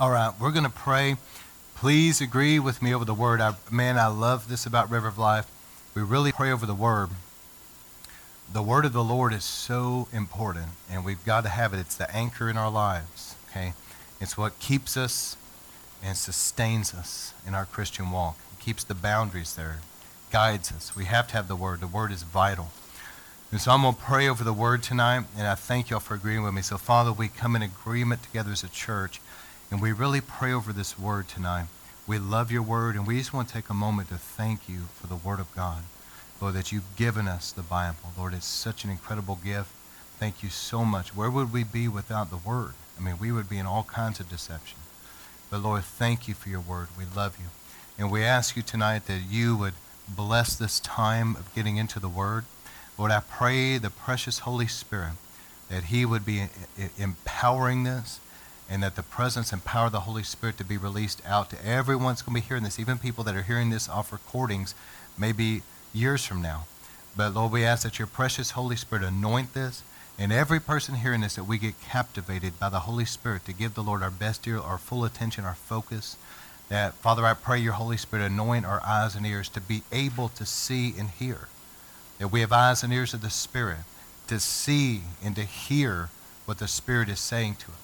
All right, we're going to pray. Please agree with me over the word. I, man, I love this about River of Life. We really pray over the word. The word of the Lord is so important, and we've got to have it. It's the anchor in our lives, okay? It's what keeps us and sustains us in our Christian walk. It keeps the boundaries there, guides us. We have to have the word. The word is vital. And so I'm going to pray over the word tonight, and I thank y'all for agreeing with me. So, Father, we come in agreement together as a church, and we really pray over this word tonight. We love your word, and we just want to take a moment to thank you for the word of God. Lord, that you've given us the Bible. Lord, it's such an incredible gift. Thank you so much. Where would we be without the word? I mean, we would be in all kinds of deception. But Lord, thank you for your word. We love you. And we ask you tonight that you would bless this time of getting into the word. Lord, I pray the precious Holy Spirit that he would be empowering this and that the presence and power of the Holy Spirit to be released out to everyone that's going to be hearing this, even people that are hearing this off recordings maybe years from now. But Lord, we ask that your precious Holy Spirit anoint this and every person hearing this, that we get captivated by the Holy Spirit to give the Lord our best ear, our full attention, our focus. That, Father, I pray your Holy Spirit anoint our eyes and ears to be able to see and hear. That we have eyes and ears of the Spirit to see and to hear what the Spirit is saying to us.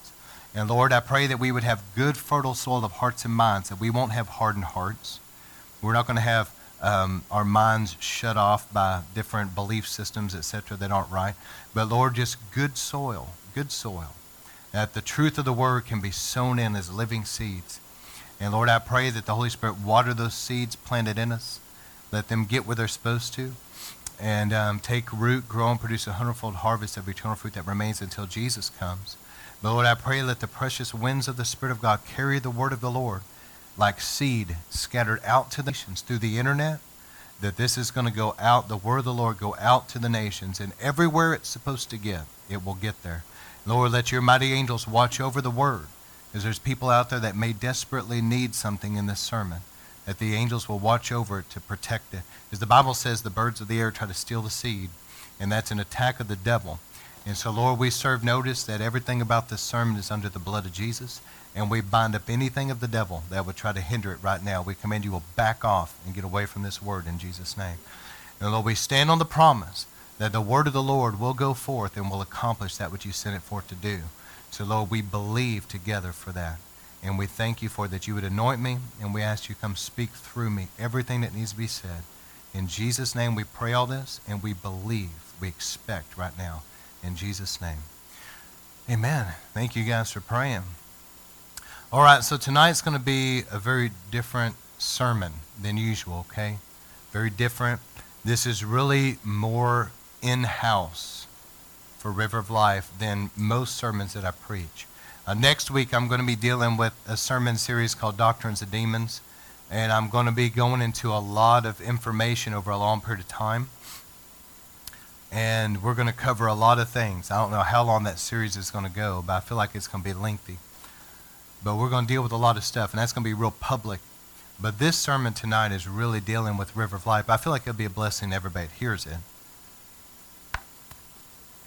And Lord, I pray that we would have good, fertile soil of hearts and minds, that we won't have hardened hearts. We're not going to have um, our minds shut off by different belief systems, etc., that aren't right. But Lord, just good soil, good soil, that the truth of the word can be sown in as living seeds. And Lord, I pray that the Holy Spirit water those seeds planted in us, let them get where they're supposed to, and um, take root, grow, and produce a hundredfold harvest of eternal fruit that remains until Jesus comes. Lord, I pray let the precious winds of the Spirit of God carry the word of the Lord like seed scattered out to the nations through the internet, that this is going to go out, the word of the Lord go out to the nations, and everywhere it's supposed to get, it will get there. Lord, let your mighty angels watch over the word, because there's people out there that may desperately need something in this sermon, that the angels will watch over it to protect it. As the Bible says, the birds of the air try to steal the seed, and that's an attack of the devil. And so, Lord, we serve notice that everything about this sermon is under the blood of Jesus and we bind up anything of the devil that would try to hinder it right now. We command you will back off and get away from this word in Jesus' name. And Lord, we stand on the promise that the word of the Lord will go forth and will accomplish that which you sent it forth to do. So, Lord, we believe together for that. And we thank you for that you would anoint me, and we ask you come speak through me everything that needs to be said. In Jesus' name, we pray all this, and we believe, we expect right now. In Jesus' name. Amen. Thank you guys for praying. All right, so tonight's going to be a very different sermon than usual, okay? Very different. This is really more in house for River of Life than most sermons that I preach. Uh, next week, I'm going to be dealing with a sermon series called Doctrines of Demons, and I'm going to be going into a lot of information over a long period of time. And we're going to cover a lot of things. I don't know how long that series is going to go, but I feel like it's going to be lengthy. But we're going to deal with a lot of stuff, and that's going to be real public. But this sermon tonight is really dealing with River of Life. I feel like it'll be a blessing to everybody that hears it.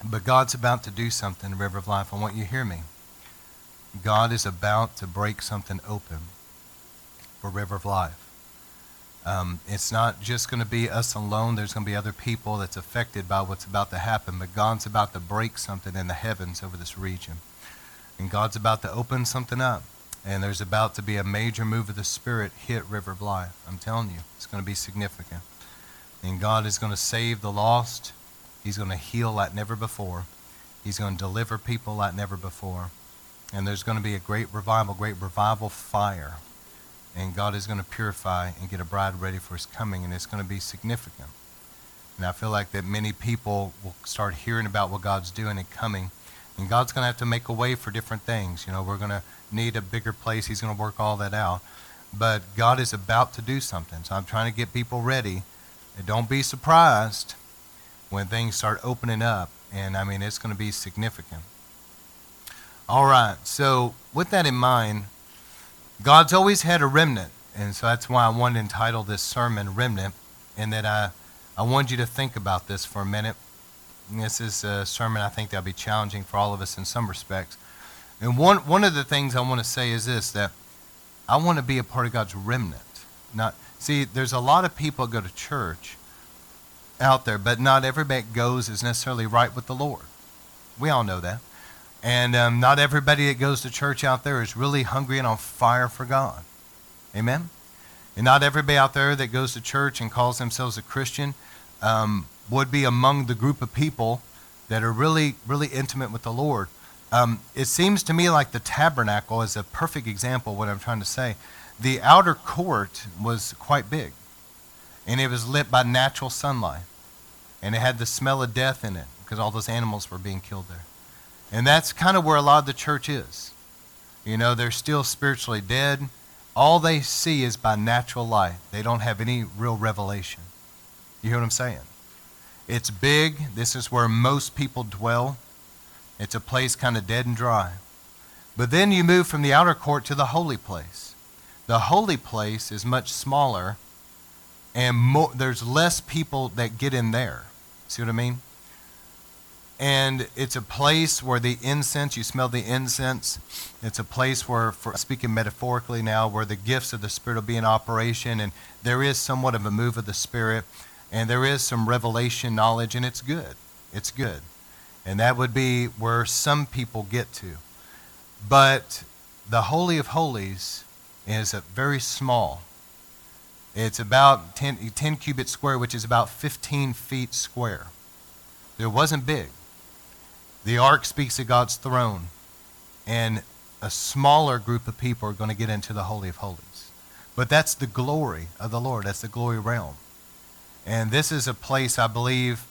But God's about to do something, River of Life. I want you to hear me. God is about to break something open for River of Life. Um, it's not just going to be us alone. There's going to be other people that's affected by what's about to happen. But God's about to break something in the heavens over this region. And God's about to open something up. And there's about to be a major move of the Spirit hit River of Life. I'm telling you, it's going to be significant. And God is going to save the lost. He's going to heal like never before. He's going to deliver people like never before. And there's going to be a great revival, great revival fire. And God is going to purify and get a bride ready for his coming. And it's going to be significant. And I feel like that many people will start hearing about what God's doing and coming and God's going to have to make a way for different things. You know, we're going to need a bigger place. He's going to work all that out. But God is about to do something. So I'm trying to get people ready. And don't be surprised when things start opening up. And I mean, it's going to be significant. All right. So with that in mind, God's always had a remnant. And so that's why I wanted to entitle this sermon Remnant. And that I, I want you to think about this for a minute. This is a sermon I think that'll be challenging for all of us in some respects. And one, one of the things I want to say is this that I want to be a part of God's remnant. Not see, there's a lot of people go to church out there, but not everybody goes is necessarily right with the Lord. We all know that. And um, not everybody that goes to church out there is really hungry and on fire for God. Amen? And not everybody out there that goes to church and calls themselves a Christian um, would be among the group of people that are really, really intimate with the Lord. Um, it seems to me like the tabernacle is a perfect example of what I'm trying to say. The outer court was quite big, and it was lit by natural sunlight, and it had the smell of death in it because all those animals were being killed there. And that's kind of where a lot of the church is. You know, they're still spiritually dead. All they see is by natural light. They don't have any real revelation. You hear what I'm saying? It's big. This is where most people dwell. It's a place kind of dead and dry. But then you move from the outer court to the holy place. The holy place is much smaller, and more, there's less people that get in there. See what I mean? And it's a place where the incense, you smell the incense. It's a place where, for speaking metaphorically now, where the gifts of the Spirit will be in operation, and there is somewhat of a move of the Spirit, and there is some revelation knowledge, and it's good. It's good. And that would be where some people get to. But the Holy of Holies is very small. It's about 10, 10 cubits square, which is about 15 feet square. It wasn't big. The ark speaks of God's throne, and a smaller group of people are going to get into the Holy of Holies. But that's the glory of the Lord. That's the glory realm. And this is a place I believe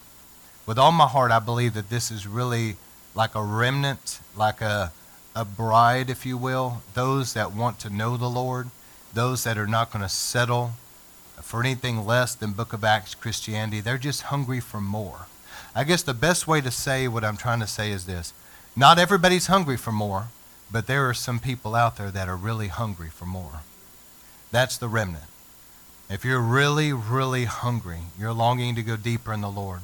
with all my heart, I believe that this is really like a remnant, like a, a bride, if you will, those that want to know the Lord, those that are not going to settle for anything less than Book of Acts Christianity. They're just hungry for more. I guess the best way to say what I'm trying to say is this not everybody's hungry for more, but there are some people out there that are really hungry for more. That's the remnant. If you're really, really hungry, you're longing to go deeper in the Lord,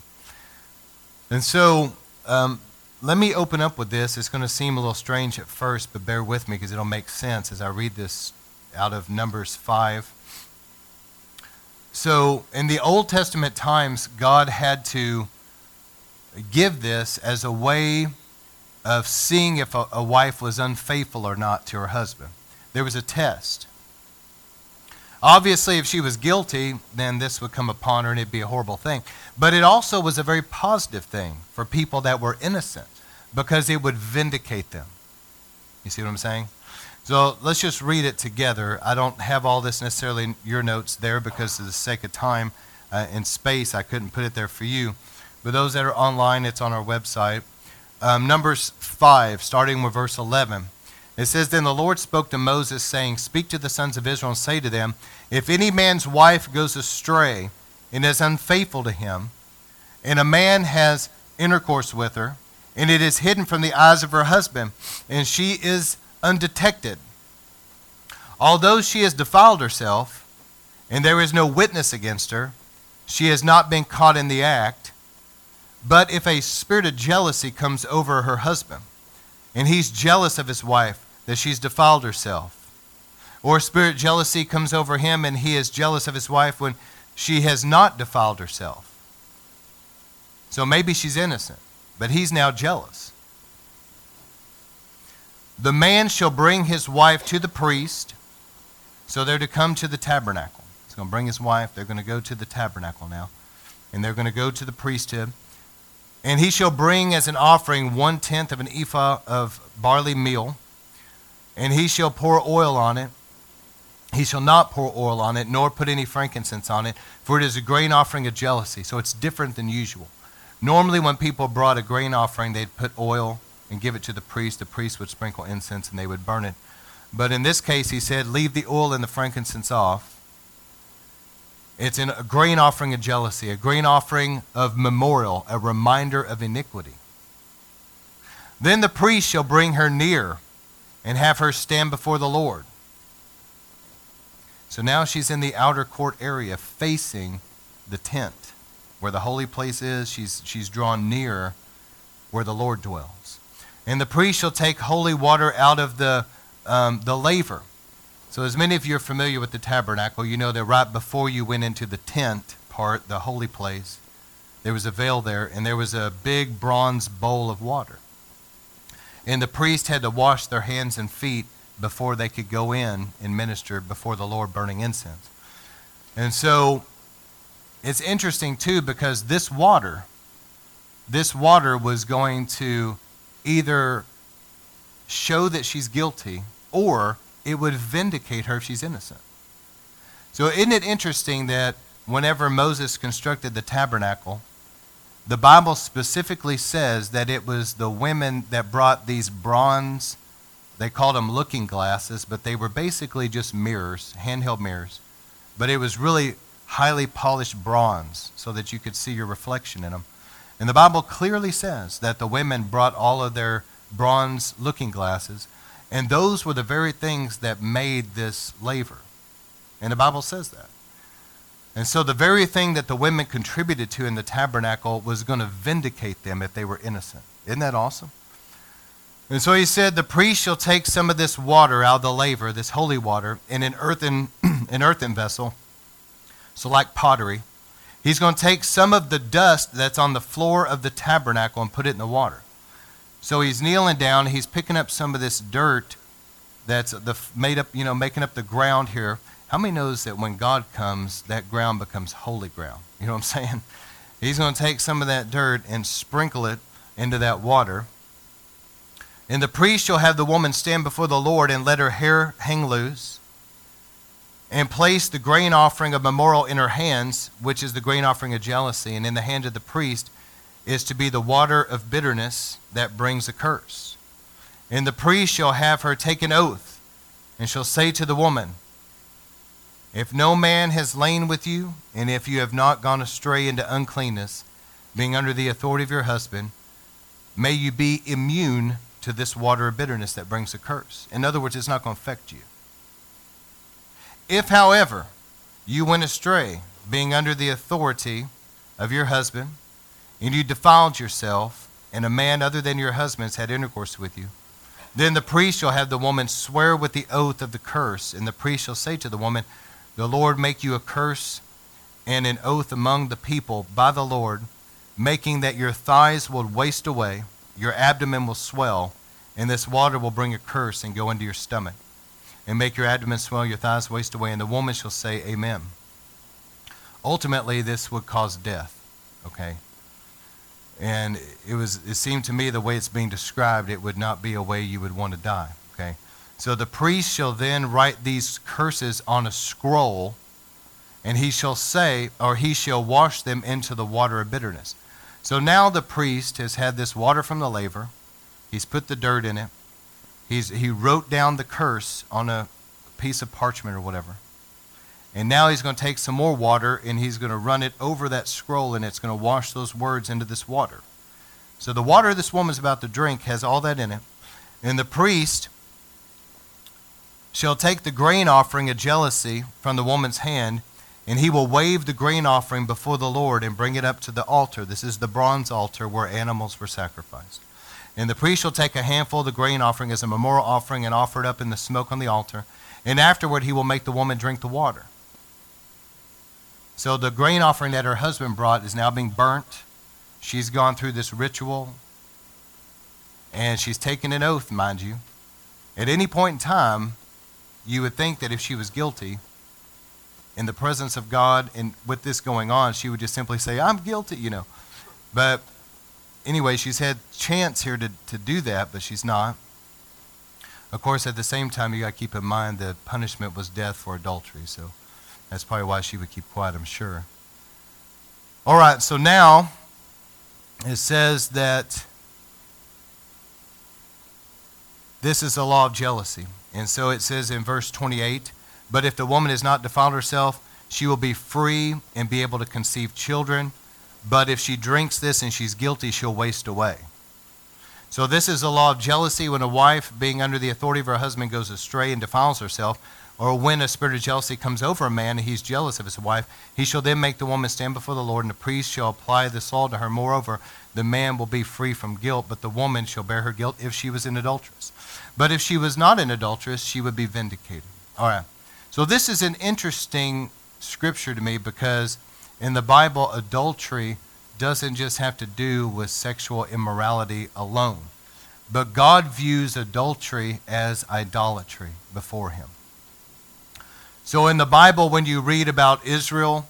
and so, um, let me open up with this. It's going to seem a little strange at first, but bear with me because it'll make sense as I read this out of Numbers 5. So, in the Old Testament times, God had to give this as a way of seeing if a, a wife was unfaithful or not to her husband. There was a test. Obviously, if she was guilty, then this would come upon her and it'd be a horrible thing. But it also was a very positive thing for people that were innocent because it would vindicate them. You see what I'm saying? So let's just read it together. I don't have all this necessarily in your notes there because, for the sake of time uh, and space, I couldn't put it there for you. But those that are online, it's on our website. Um, Numbers 5, starting with verse 11. It says, Then the Lord spoke to Moses, saying, Speak to the sons of Israel and say to them, If any man's wife goes astray and is unfaithful to him, and a man has intercourse with her, and it is hidden from the eyes of her husband, and she is undetected, although she has defiled herself, and there is no witness against her, she has not been caught in the act. But if a spirit of jealousy comes over her husband, and he's jealous of his wife, that she's defiled herself. Or spirit jealousy comes over him and he is jealous of his wife when she has not defiled herself. So maybe she's innocent, but he's now jealous. The man shall bring his wife to the priest. So they're to come to the tabernacle. He's going to bring his wife. They're going to go to the tabernacle now. And they're going to go to the priesthood. And he shall bring as an offering one tenth of an ephah of barley meal and he shall pour oil on it. He shall not pour oil on it, nor put any frankincense on it, for it is a grain offering of jealousy. So it's different than usual. Normally, when people brought a grain offering, they'd put oil and give it to the priest. The priest would sprinkle incense and they would burn it. But in this case, he said, Leave the oil and the frankincense off. It's a grain offering of jealousy, a grain offering of memorial, a reminder of iniquity. Then the priest shall bring her near and have her stand before the Lord. So now she's in the outer court area facing the tent where the holy place is. She's, she's drawn near where the Lord dwells. And the priest shall take holy water out of the, um, the laver. So, as many of you are familiar with the tabernacle, you know that right before you went into the tent part, the holy place, there was a veil there, and there was a big bronze bowl of water. And the priest had to wash their hands and feet before they could go in and minister before the Lord burning incense. And so it's interesting too because this water, this water was going to either show that she's guilty or it would vindicate her if she's innocent. So isn't it interesting that whenever Moses constructed the tabernacle, the Bible specifically says that it was the women that brought these bronze, they called them looking glasses, but they were basically just mirrors, handheld mirrors. But it was really highly polished bronze so that you could see your reflection in them. And the Bible clearly says that the women brought all of their bronze looking glasses, and those were the very things that made this laver. And the Bible says that. And so the very thing that the women contributed to in the tabernacle was going to vindicate them if they were innocent. Isn't that awesome? And so he said, The priest shall take some of this water out of the laver, this holy water, in an earthen, an earthen vessel so like pottery. He's going to take some of the dust that's on the floor of the tabernacle and put it in the water. So he's kneeling down, he's picking up some of this dirt that's the made up, you know, making up the ground here. How many knows that when God comes, that ground becomes holy ground? You know what I'm saying? He's going to take some of that dirt and sprinkle it into that water. And the priest shall have the woman stand before the Lord and let her hair hang loose and place the grain offering of memorial in her hands, which is the grain offering of jealousy, and in the hand of the priest is to be the water of bitterness that brings a curse. And the priest shall have her take an oath, and shall say to the woman, If no man has lain with you, and if you have not gone astray into uncleanness, being under the authority of your husband, may you be immune to this water of bitterness that brings a curse. In other words, it's not going to affect you. If, however, you went astray, being under the authority of your husband, and you defiled yourself, and a man other than your husband has had intercourse with you, then the priest shall have the woman swear with the oath of the curse, and the priest shall say to the woman, The Lord make you a curse and an oath among the people by the Lord, making that your thighs will waste away, your abdomen will swell, and this water will bring a curse and go into your stomach and make your abdomen swell, your thighs waste away, and the woman shall say, Amen. Ultimately, this would cause death, okay? And it, was, it seemed to me the way it's being described, it would not be a way you would want to die, okay? So the priest shall then write these curses on a scroll, and he shall say, or he shall wash them into the water of bitterness. So now the priest has had this water from the laver, he's put the dirt in it, He's, he wrote down the curse on a piece of parchment or whatever. And now he's going to take some more water and he's going to run it over that scroll and it's going to wash those words into this water. So the water this woman's about to drink has all that in it. And the priest shall take the grain offering of jealousy from the woman's hand, and he will wave the grain offering before the Lord and bring it up to the altar. This is the bronze altar where animals were sacrificed. And the priest shall take a handful of the grain offering as a memorial offering and offer it up in the smoke on the altar. And afterward, he will make the woman drink the water. So the grain offering that her husband brought is now being burnt. She's gone through this ritual. And she's taken an oath, mind you. At any point in time, you would think that if she was guilty, in the presence of God and with this going on, she would just simply say, I'm guilty, you know. But anyway, she's had chance here to, to do that, but she's not. Of course, at the same time, you got to keep in mind the punishment was death for adultery, so that's probably why she would keep quiet, I'm sure. All right, so now it says that this is the law of jealousy. And so it says in verse 28 But if the woman has not defiled herself, she will be free and be able to conceive children but if she drinks this and she's guilty, she'll waste away. So, this is the law of jealousy when a wife, being under the authority of her husband, goes astray and defiles herself, or when a spirit of jealousy comes over a man and he's jealous of his wife, he shall then make the woman stand before the Lord, and the priest shall apply this law to her. Moreover, the man will be free from guilt, but the woman shall bear her guilt if she was an adulteress. But if she was not an adulteress, she would be vindicated. All right. So, this is an interesting scripture to me because in the Bible, adultery doesn't just have to do with sexual immorality alone, but God views adultery as idolatry before Him. So in the Bible, when you read about Israel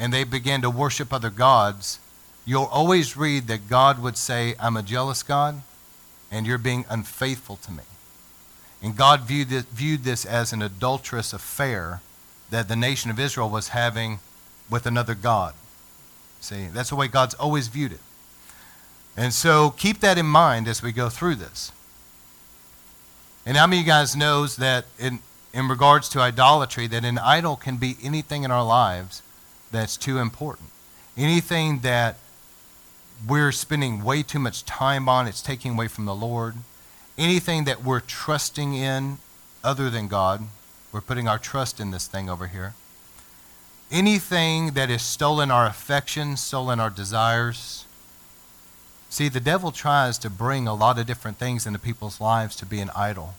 and they began to worship other gods, you'll always read that God would say, I'm a jealous God, and you're being unfaithful to me. And God viewed this, viewed this as an adulterous affair that the nation of Israel was having with another God. See, that's the way God's always viewed it. And so keep that in mind as we go through this. And how many of you guys knows that in, in regards to idolatry, that an idol can be anything in our lives that's too important. Anything that we're spending way too much time on, it's taking away from the Lord. Anything that we're trusting in other than God, we're putting our trust in this thing over here anything that has stolen our affections, stolen our desires. See, the devil tries to bring a lot of different things into people's lives to be an idol.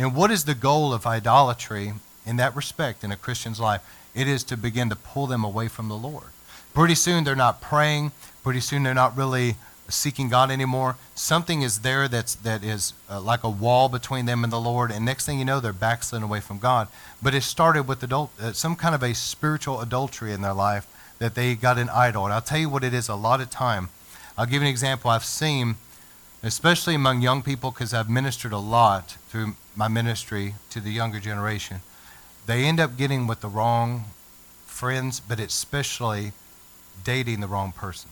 And what is the goal of idolatry in that respect in a Christian's life? It is to begin to pull them away from the Lord. Pretty soon they're not praying. Pretty soon they're not really seeking God anymore. Something is there that's that is uh, like a wall between them and the Lord, and next thing you know, they're backsliding away from God. But it started with adult, uh, some kind of a spiritual adultery in their life that they got an idol. And I'll tell you what it is. A lot of time, I'll give an example. I've seen, especially among young people, because I've ministered a lot through my ministry to the younger generation. They end up getting with the wrong friends, but especially dating the wrong person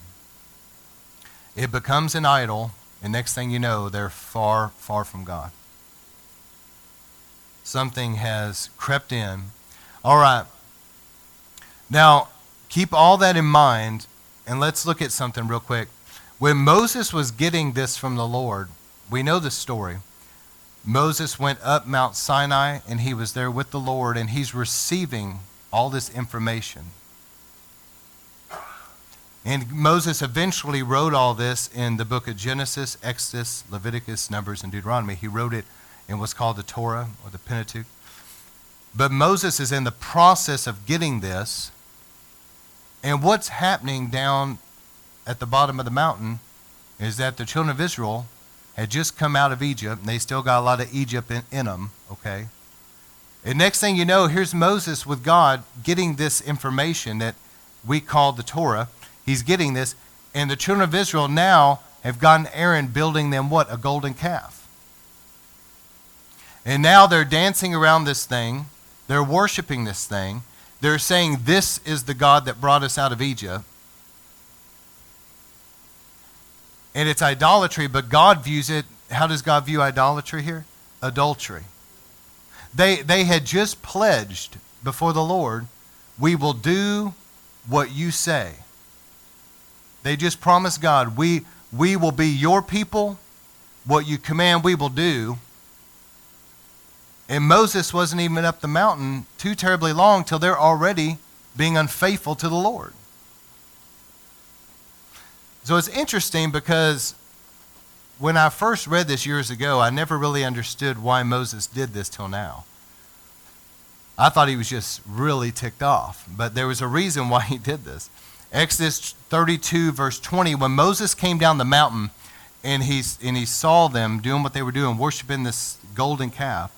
it becomes an idol, and next thing you know, they're far, far from God. Something has crept in. All right. Now, keep all that in mind, and let's look at something real quick. When Moses was getting this from the Lord, we know the story. Moses went up Mount Sinai, and he was there with the Lord, and he's receiving all this information. And Moses eventually wrote all this in the book of Genesis, Exodus, Leviticus, Numbers, and Deuteronomy. He wrote it in what's called the Torah or the Pentateuch. But Moses is in the process of getting this. And what's happening down at the bottom of the mountain is that the children of Israel had just come out of Egypt, and they still got a lot of Egypt in, in them, okay? And next thing you know, here's Moses with God getting this information that we call the Torah. He's getting this. And the children of Israel now have gotten Aaron building them what? A golden calf. And now they're dancing around this thing. They're worshiping this thing. They're saying, This is the God that brought us out of Egypt. And it's idolatry, but God views it. How does God view idolatry here? Adultery. They, they had just pledged before the Lord, We will do what you say. They just promised God, we, we will be your people. What you command, we will do. And Moses wasn't even up the mountain too terribly long till they're already being unfaithful to the Lord. So it's interesting because when I first read this years ago, I never really understood why Moses did this till now. I thought he was just really ticked off, but there was a reason why he did this. Exodus 32, verse 20, when Moses came down the mountain and he, and he saw them doing what they were doing, worshiping this golden calf,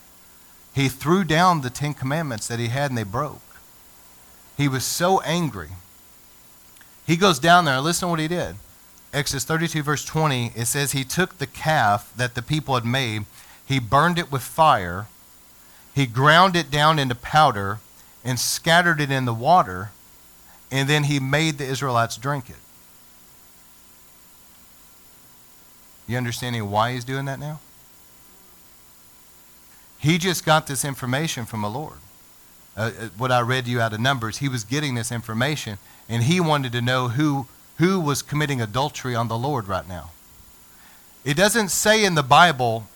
he threw down the Ten Commandments that he had and they broke. He was so angry. He goes down there, listen to what he did. Exodus 32, verse 20, it says, He took the calf that the people had made, he burned it with fire, he ground it down into powder, and scattered it in the water and then he made the Israelites drink it. You understanding why he's doing that now? He just got this information from the Lord. Uh, uh, what I read you out of Numbers, he was getting this information, and he wanted to know who, who was committing adultery on the Lord right now. It doesn't say in the Bible,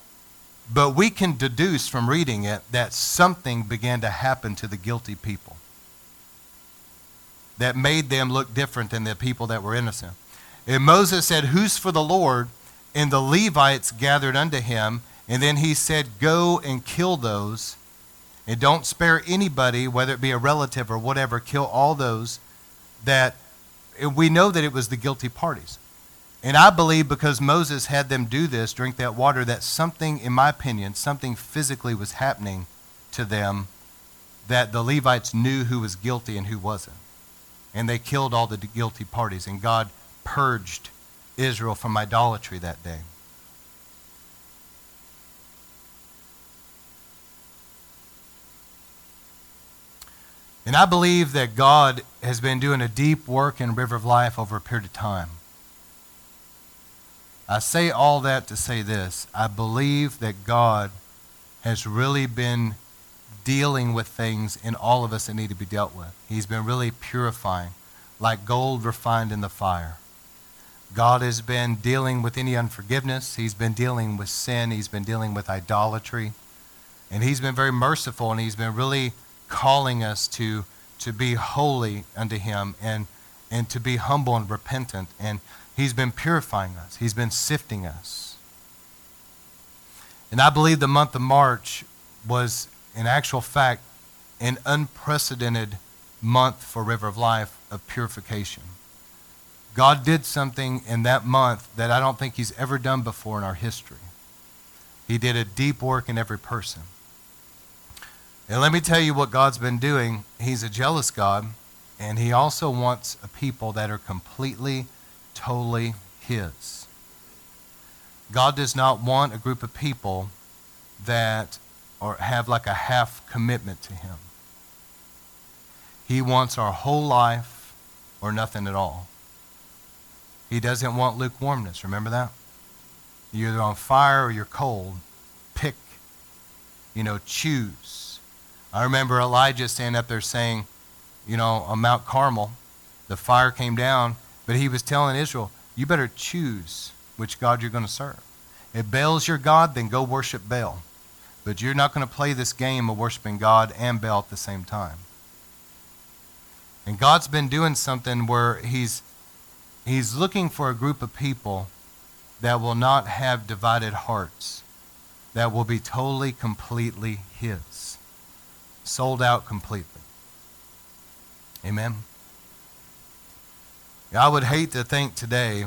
but we can deduce from reading it that something began to happen to the guilty people that made them look different than the people that were innocent. And Moses said, Who's for the Lord? And the Levites gathered unto him. And then he said, Go and kill those. And don't spare anybody, whether it be a relative or whatever, kill all those that we know that it was the guilty parties. And I believe because Moses had them do this, drink that water, that something, in my opinion, something physically was happening to them that the Levites knew who was guilty and who wasn't. And they killed all the guilty parties. And God purged Israel from idolatry that day. And I believe that God has been doing a deep work in River of Life over a period of time. I say all that to say this. I believe that God has really been dealing with things in all of us that need to be dealt with. He's been really purifying, like gold refined in the fire. God has been dealing with any unforgiveness. He's been dealing with sin. He's been dealing with idolatry. And He's been very merciful, and He's been really calling us to, to be holy unto Him and, and to be humble and repentant. And He's been purifying us, He's been sifting us. And I believe the month of March was, in actual fact, an unprecedented month for River of Life of purification. God did something in that month that I don't think He's ever done before in our history. He did a deep work in every person. And let me tell you what God's been doing. He's a jealous God, and He also wants a people that are completely, totally His. God does not want a group of people that or have like a half commitment to Him. He wants our whole life or nothing at all. He doesn't want lukewarmness. Remember that? You're either on fire or you're cold. Pick. You know, choose. I remember Elijah standing up there saying, you know, on Mount Carmel, the fire came down, but he was telling Israel, you better choose which God you're going to serve. If Baal's your God, then go worship Baal. But you're not going to play this game of worshiping God and Baal at the same time. And God's been doing something where he's He's looking for a group of people that will not have divided hearts, that will be totally, completely His, sold out completely. Amen. I would hate to think today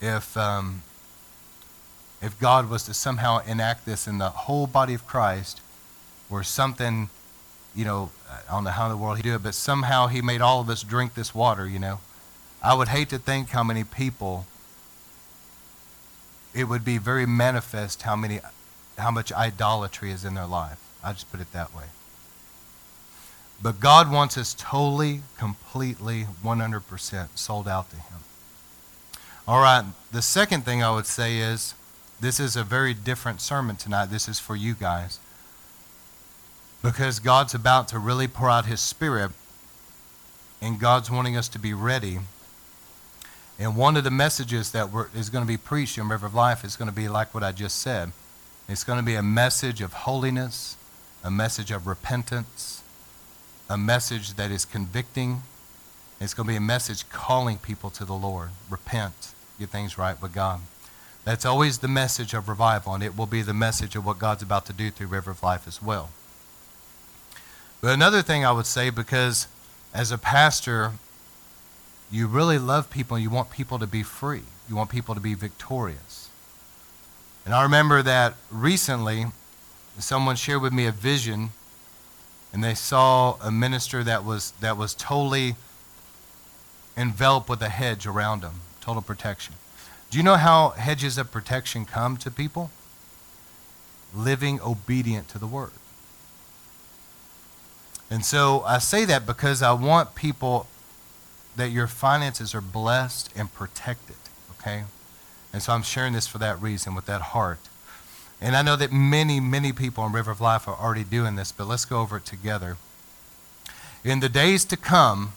if, um, if God was to somehow enact this in the whole body of Christ, or something, you know, I don't know how in the world he do it, but somehow he made all of us drink this water, you know. I would hate to think how many people it would be very manifest how many how much idolatry is in their life. I just put it that way. But God wants us totally, completely, 100% sold out to Him. All right, the second thing I would say is this is a very different sermon tonight. This is for you guys. Because God's about to really pour out His Spirit, and God's wanting us to be ready and one of the messages that is going to be preached in River of Life is going to be like what I just said. It's going to be a message of holiness, a message of repentance, a message that is convicting. It's going to be a message calling people to the Lord. Repent, get things right with God. That's always the message of revival, and it will be the message of what God's about to do through River of Life as well. But another thing I would say, because as a pastor, you really love people you want people to be free. You want people to be victorious. And I remember that recently, someone shared with me a vision, and they saw a minister that was, that was totally enveloped with a hedge around him, total protection. Do you know how hedges of protection come to people? Living obedient to the word. And so I say that because I want people that your finances are blessed and protected, okay? And so I'm sharing this for that reason, with that heart. And I know that many, many people in River of Life are already doing this, but let's go over it together. In the days to come,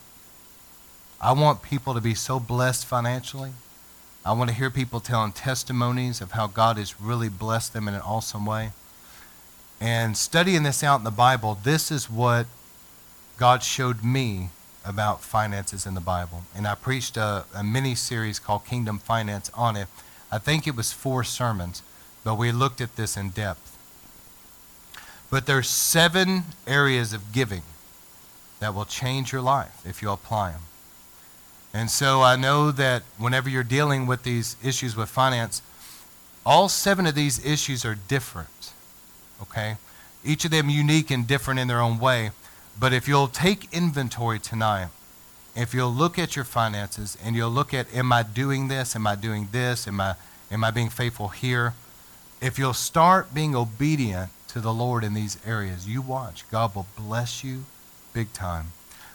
I want people to be so blessed financially I want to hear people telling testimonies of how God has really blessed them in an awesome way. And studying this out in the Bible, this is what God showed me about finances in the Bible. And I preached a, a mini series called Kingdom Finance on it. I think it was four sermons, but we looked at this in depth. But there's seven areas of giving that will change your life if you apply them. And so I know that whenever you're dealing with these issues with finance, all seven of these issues are different. Okay? Each of them unique and different in their own way. But if you'll take inventory tonight, if you'll look at your finances and you'll look at am I doing this? Am I doing this? Am I am I being faithful here? If you'll start being obedient to the Lord in these areas, you watch. God will bless you big time.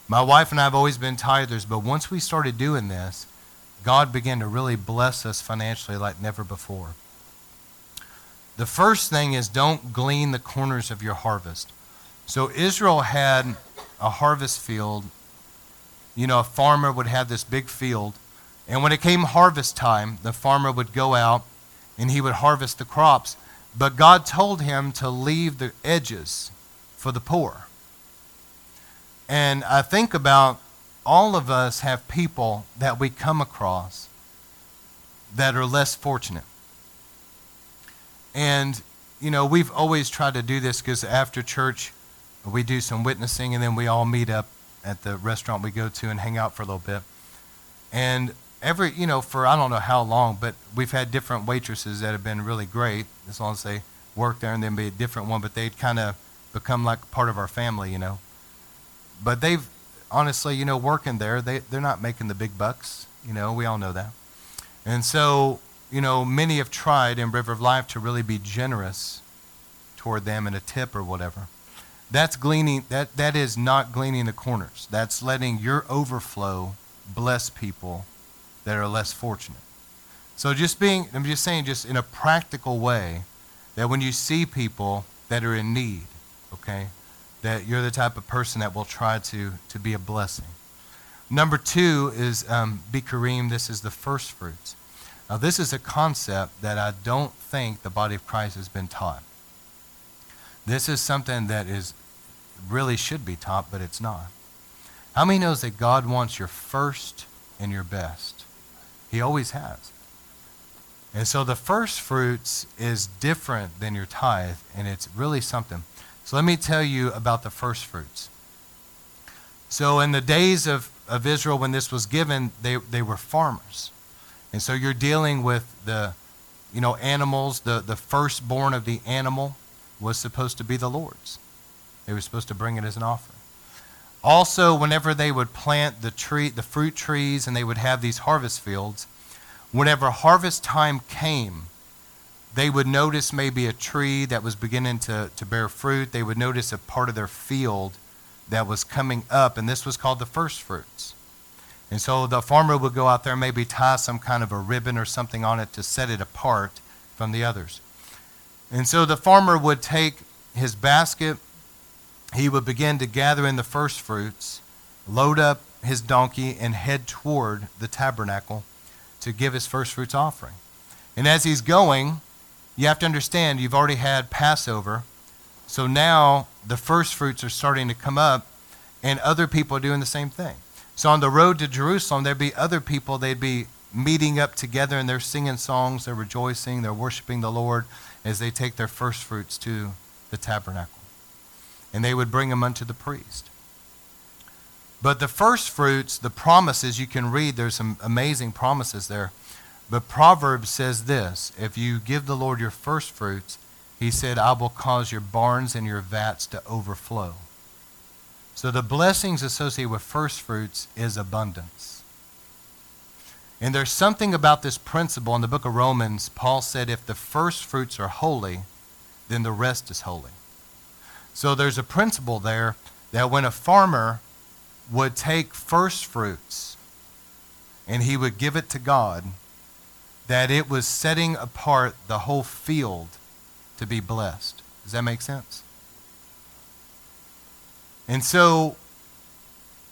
My wife and I have always been tithers, but once we started doing this, God began to really bless us financially like never before. The first thing is don't glean the corners of your harvest. So Israel had a harvest field. You know, a farmer would have this big field. And when it came harvest time, the farmer would go out and he would harvest the crops. But God told him to leave the edges for the poor. And I think about all of us have people that we come across that are less fortunate. And, you know, we've always tried to do this because after church, we do some witnessing and then we all meet up at the restaurant we go to and hang out for a little bit. And every, you know, for I don't know how long, but we've had different waitresses that have been really great as long as they work there and then be a different one, but they'd kind of become like part of our family, you know but they've honestly, you know, working there, they, they're not making the big bucks. You know, we all know that. And so, you know, many have tried in River of Life to really be generous toward them in a tip or whatever. That's gleaning, that, that is not gleaning the corners. That's letting your overflow bless people that are less fortunate. So just being, I'm just saying, just in a practical way, that when you see people that are in need, okay, that you're the type of person that will try to, to be a blessing. Number two is um, Bikurim. This is the first fruits. Now, this is a concept that I don't think the body of Christ has been taught. This is something that is really should be taught, but it's not. How many knows that God wants your first and your best? He always has. And so the first fruits is different than your tithe, and it's really something. So let me tell you about the first fruits. So in the days of, of Israel when this was given, they, they were farmers. And so you're dealing with the, you know, animals, the, the firstborn of the animal was supposed to be the Lord's. They were supposed to bring it as an offering. Also, whenever they would plant the tree, the fruit trees, and they would have these harvest fields, whenever harvest time came, they would notice maybe a tree that was beginning to, to bear fruit. They would notice a part of their field that was coming up, and this was called the first fruits. And so the farmer would go out there, and maybe tie some kind of a ribbon or something on it to set it apart from the others. And so the farmer would take his basket, he would begin to gather in the first fruits, load up his donkey, and head toward the tabernacle to give his first fruits offering. And as he's going, you have to understand you've already had Passover. So now the first fruits are starting to come up, and other people are doing the same thing. So on the road to Jerusalem, there'd be other people, they'd be meeting up together and they're singing songs, they're rejoicing, they're worshiping the Lord as they take their first fruits to the tabernacle. And they would bring them unto the priest. But the first fruits, the promises you can read, there's some amazing promises there. But Proverbs says this if you give the Lord your first fruits, he said, I will cause your barns and your vats to overflow. So the blessings associated with first fruits is abundance. And there's something about this principle in the book of Romans. Paul said, if the first fruits are holy, then the rest is holy. So there's a principle there that when a farmer would take first fruits and he would give it to God, that it was setting apart the whole field to be blessed. Does that make sense? And so,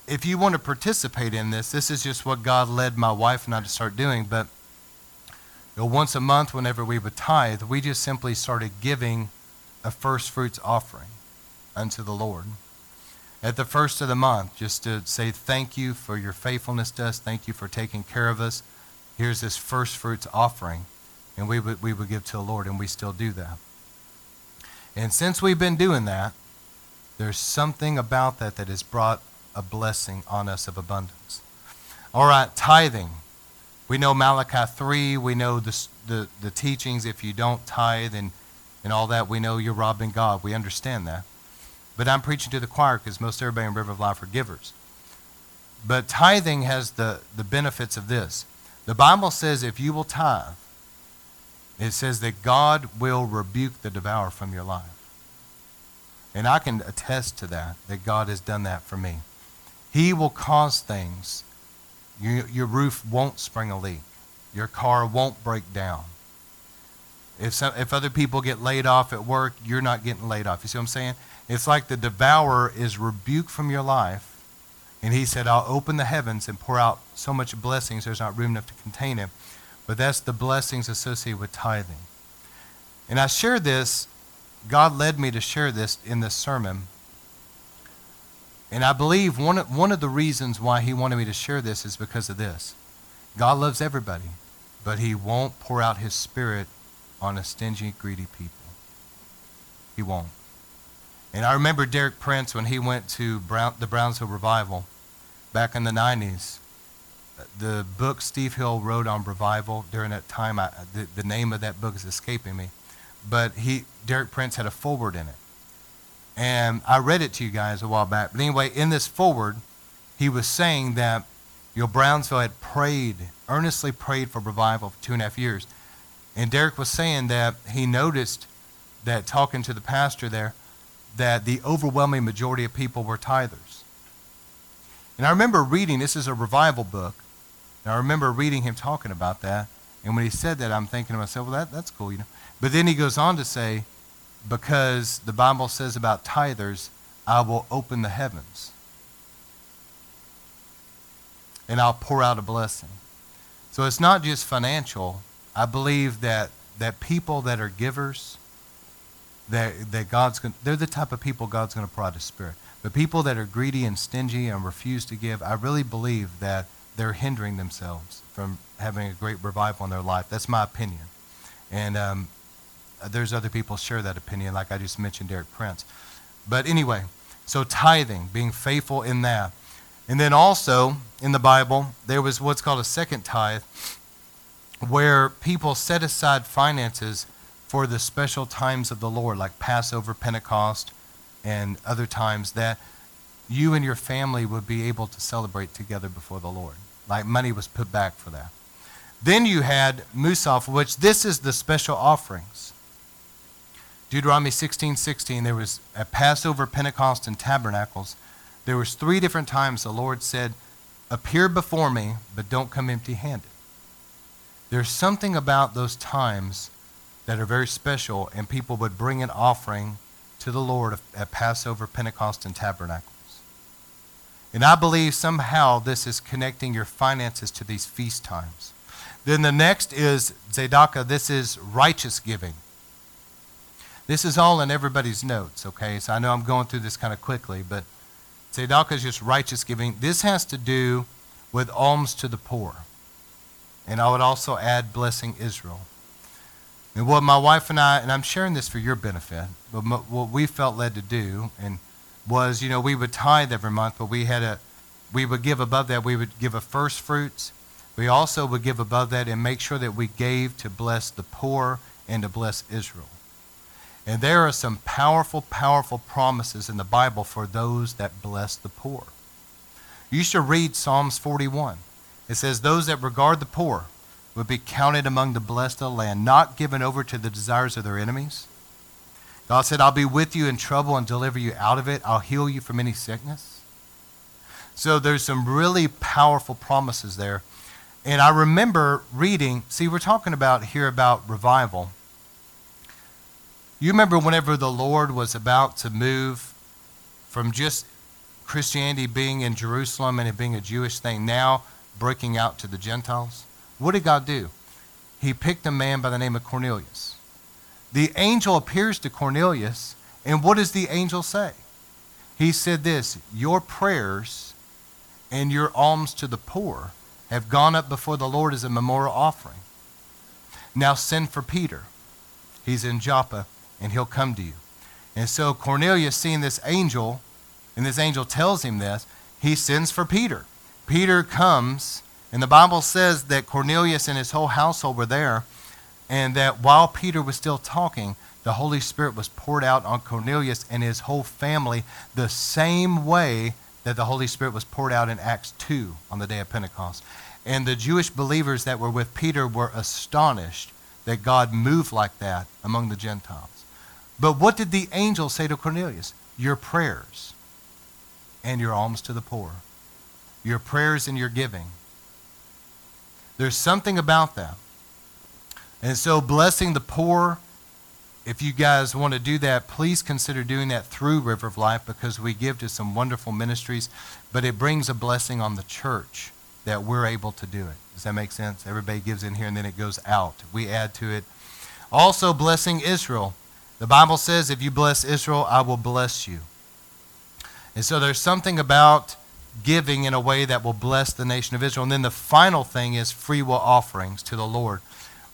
if you want to participate in this, this is just what God led my wife and I to start doing. But You know, once a month, whenever we would tithe, we just simply started giving a first fruits offering unto the Lord. At the first of the month, just to say thank you for your faithfulness to us, thank you for taking care of us. Here's this first fruits offering. And we would, we would give to the Lord, and we still do that. And since we've been doing that, there's something about that that has brought a blessing on us of abundance. All right, tithing. We know Malachi 3. We know the, the, the teachings. If you don't tithe and, and all that, we know you're robbing God. We understand that. But I'm preaching to the choir because most everybody in River of Life are givers. But tithing has the, the benefits of this. The Bible says if you will tithe, it says that God will rebuke the devourer from your life. And I can attest to that, that God has done that for me. He will cause things. You, your roof won't spring a leak. Your car won't break down. If, some, if other people get laid off at work, you're not getting laid off. You see what I'm saying? It's like the devourer is rebuked from your life. And he said, I'll open the heavens and pour out so much blessings there's not room enough to contain it. But that's the blessings associated with tithing. And I share this, God led me to share this in this sermon. And I believe one of, one of the reasons why he wanted me to share this is because of this. God loves everybody, but he won't pour out his spirit on a stingy, greedy people. He won't. And I remember Derek Prince when he went to Brown, the Brownsville Revival back in the 90s the book Steve Hill wrote on revival during that time, I, the, the name of that book is escaping me, but he Derek Prince had a foreword in it, and I read it to you guys a while back. But anyway, in this foreword, he was saying that you know Brownsville had prayed earnestly prayed for revival for two and a half years, and Derek was saying that he noticed that talking to the pastor there that the overwhelming majority of people were tithers. And I remember reading, this is a revival book, and I remember reading him talking about that. And when he said that, I'm thinking to myself, well, that, that's cool, you know. But then he goes on to say, because the Bible says about tithers, I will open the heavens. And I'll pour out a blessing. So it's not just financial. I believe that, that people that are givers, that, that God's going they're the type of people God's going to prod his spirit. But people that are greedy and stingy and refuse to give, I really believe that they're hindering themselves from having a great revival in their life. That's my opinion. And um, there's other people share that opinion, like I just mentioned Derek Prince. But anyway, so tithing, being faithful in that. And then also in the Bible, there was what's called a second tithe, where people set aside finances for the special times of the Lord, like Passover, Pentecost, and other times that you and your family would be able to celebrate together before the Lord. Like money was put back for that. Then you had Musaf, which this is the special offerings. Deuteronomy 16, 16, there was a Passover, Pentecost, and Tabernacles. There was three different times the Lord said, appear before me, but don't come empty-handed. There's something about those times that are very special, and people would bring an offering to the Lord at Passover, Pentecost, and Tabernacles. And I believe somehow this is connecting your finances to these feast times. Then the next is Tzedakah. This is righteous giving. This is all in everybody's notes, okay? So I know I'm going through this kind of quickly, but Tzedakah is just righteous giving. This has to do with alms to the poor. And I would also add blessing Israel. And what my wife and I, and I'm sharing this for your benefit, but what we felt led to do, and was, you know, we would tithe every month, but we had a, we would give above that. We would give a first fruits. We also would give above that and make sure that we gave to bless the poor and to bless Israel. And there are some powerful, powerful promises in the Bible for those that bless the poor. You should read Psalms 41. It says, Those that regard the poor would be counted among the blessed of the land, not given over to the desires of their enemies God said, I'll be with you in trouble and deliver you out of it. I'll heal you from any sickness. So there's some really powerful promises there. And I remember reading, see, we're talking about here about revival. You remember whenever the Lord was about to move from just Christianity being in Jerusalem and it being a Jewish thing, now breaking out to the Gentiles? What did God do? he picked a man by the name of Cornelius. The angel appears to Cornelius, and what does the angel say? He said this Your prayers and your alms to the poor have gone up before the Lord as a memorial offering. Now send for Peter. He's in Joppa, and he'll come to you. And so Cornelius, seeing this angel, and this angel tells him this, he sends for Peter. Peter comes, and the Bible says that Cornelius and his whole household were there, and that while Peter was still talking, the Holy Spirit was poured out on Cornelius and his whole family the same way that the Holy Spirit was poured out in Acts 2 on the day of Pentecost. And the Jewish believers that were with Peter were astonished that God moved like that among the Gentiles. But what did the angel say to Cornelius? Your prayers and your alms to the poor. Your prayers and your giving. There's something about that. And so, blessing the poor, if you guys want to do that, please consider doing that through River of Life because we give to some wonderful ministries, but it brings a blessing on the church that we're able to do it. Does that make sense? Everybody gives in here and then it goes out. We add to it. Also, blessing Israel. The Bible says, if you bless Israel, I will bless you. And so there's something about giving in a way that will bless the nation of Israel. And then the final thing is free will offerings to the Lord.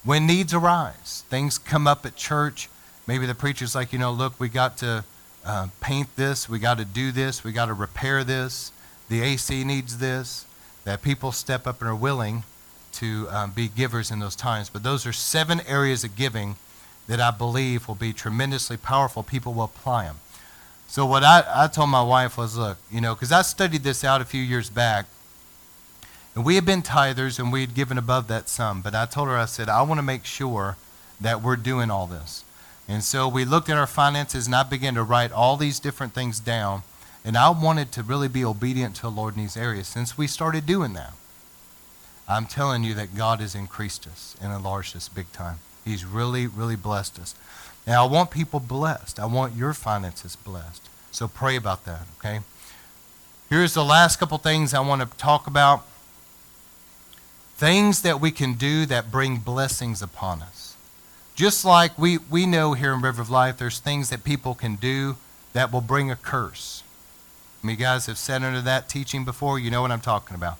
When needs arise, things come up at church. Maybe the preacher's like, you know, look, we got to uh, paint this, we got to do this, we got to repair this, the AC needs this that people step up and are willing to um, be givers in those times. But those are seven areas of giving that I believe will be tremendously powerful. People will apply them. So what I, I told my wife was, look, you know, because I studied this out a few years back, and we had been tithers and we had given above that sum. But I told her, I said, I want to make sure that we're doing all this. And so we looked at our finances, and I began to write all these different things down. And I wanted to really be obedient to the Lord in these areas. Since we started doing that, I'm telling you that God has increased us and enlarged us big time. He's really, really blessed us. Now, I want people blessed. I want your finances blessed. So pray about that, okay? Here's the last couple things I want to talk about things that we can do that bring blessings upon us. Just like we, we know here in River of Life, there's things that people can do that will bring a curse. I You guys have sat under that teaching before. You know what I'm talking about.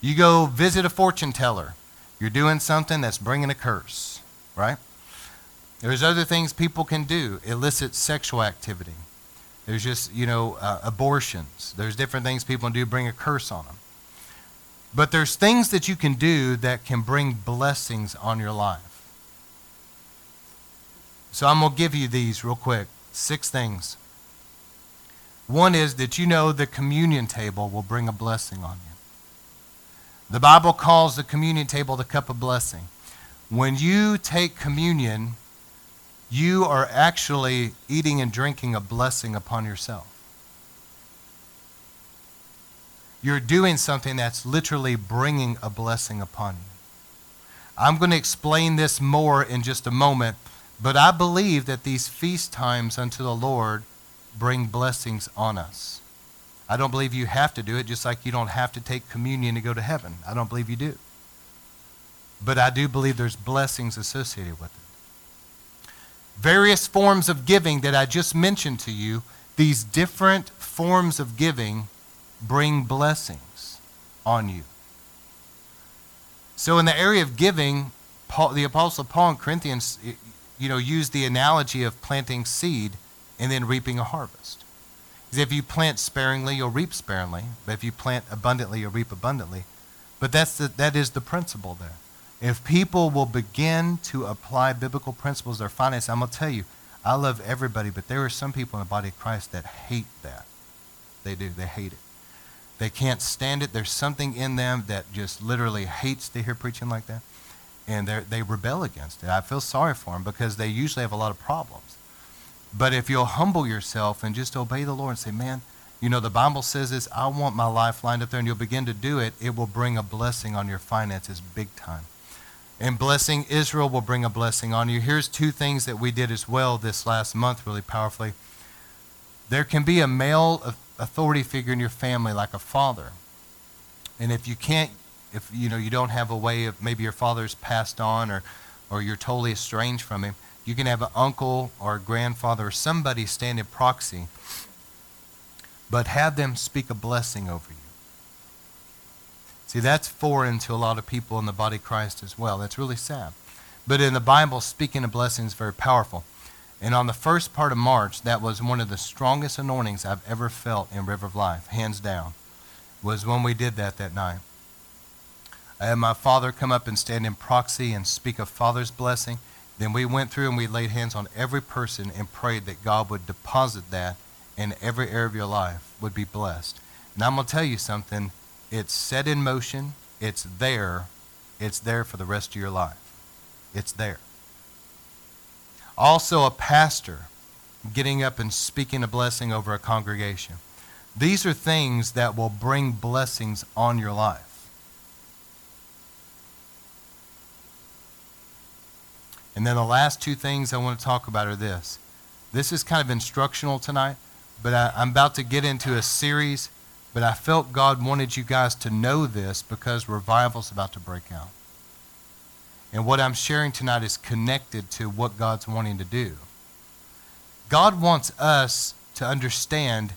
You go visit a fortune teller. You're doing something that's bringing a curse, right? There's other things people can do, illicit sexual activity. There's just, you know, uh, abortions. There's different things people can do bring a curse on them. But there's things that you can do that can bring blessings on your life. So I'm going to give you these real quick. Six things. One is that you know the communion table will bring a blessing on you. The Bible calls the communion table the cup of blessing. When you take communion, you are actually eating and drinking a blessing upon yourself. You're doing something that's literally bringing a blessing upon you. I'm going to explain this more in just a moment, but I believe that these feast times unto the Lord bring blessings on us. I don't believe you have to do it, just like you don't have to take communion to go to heaven. I don't believe you do. But I do believe there's blessings associated with it. Various forms of giving that I just mentioned to you, these different forms of giving bring blessings on you. So, in the area of giving, Paul, the Apostle Paul in Corinthians, you know, used the analogy of planting seed and then reaping a harvest. If you plant sparingly, you'll reap sparingly. But if you plant abundantly, you'll reap abundantly. But that's the, that is the principle there. If people will begin to apply biblical principles to their finance, I'm going to tell you, I love everybody, but there are some people in the body of Christ that hate that. They do. They hate it. They can't stand it. There's something in them that just literally hates to hear preaching like that. And they rebel against it. I feel sorry for them because they usually have a lot of problems. But if you'll humble yourself and just obey the Lord and say, man, you know, the Bible says this, I want my life lined up there, and you'll begin to do it, it will bring a blessing on your finances big time. And blessing Israel will bring a blessing on you. Here's two things that we did as well this last month, really powerfully. There can be a male authority figure in your family, like a father. And if you can't, if you know you don't have a way of maybe your father's passed on or or you're totally estranged from him, you can have an uncle or a grandfather or somebody stand in proxy, but have them speak a blessing over you. See, that's foreign to a lot of people in the body of Christ as well. That's really sad. But in the Bible, speaking of blessings is very powerful. And on the first part of March, that was one of the strongest anointings I've ever felt in River of Life, hands down, was when we did that that night. I had my father come up and stand in proxy and speak a father's blessing. Then we went through and we laid hands on every person and prayed that God would deposit that in every area of your life would be blessed. And I'm going to tell you something. It's set in motion. It's there. It's there for the rest of your life. It's there. Also, a pastor getting up and speaking a blessing over a congregation. These are things that will bring blessings on your life. And then the last two things I want to talk about are this. This is kind of instructional tonight, but I, am about to get into a series, but I felt God wanted you guys to know this because revival's about to break out. And what I'm sharing tonight is connected to what God's wanting to do. God wants us to understand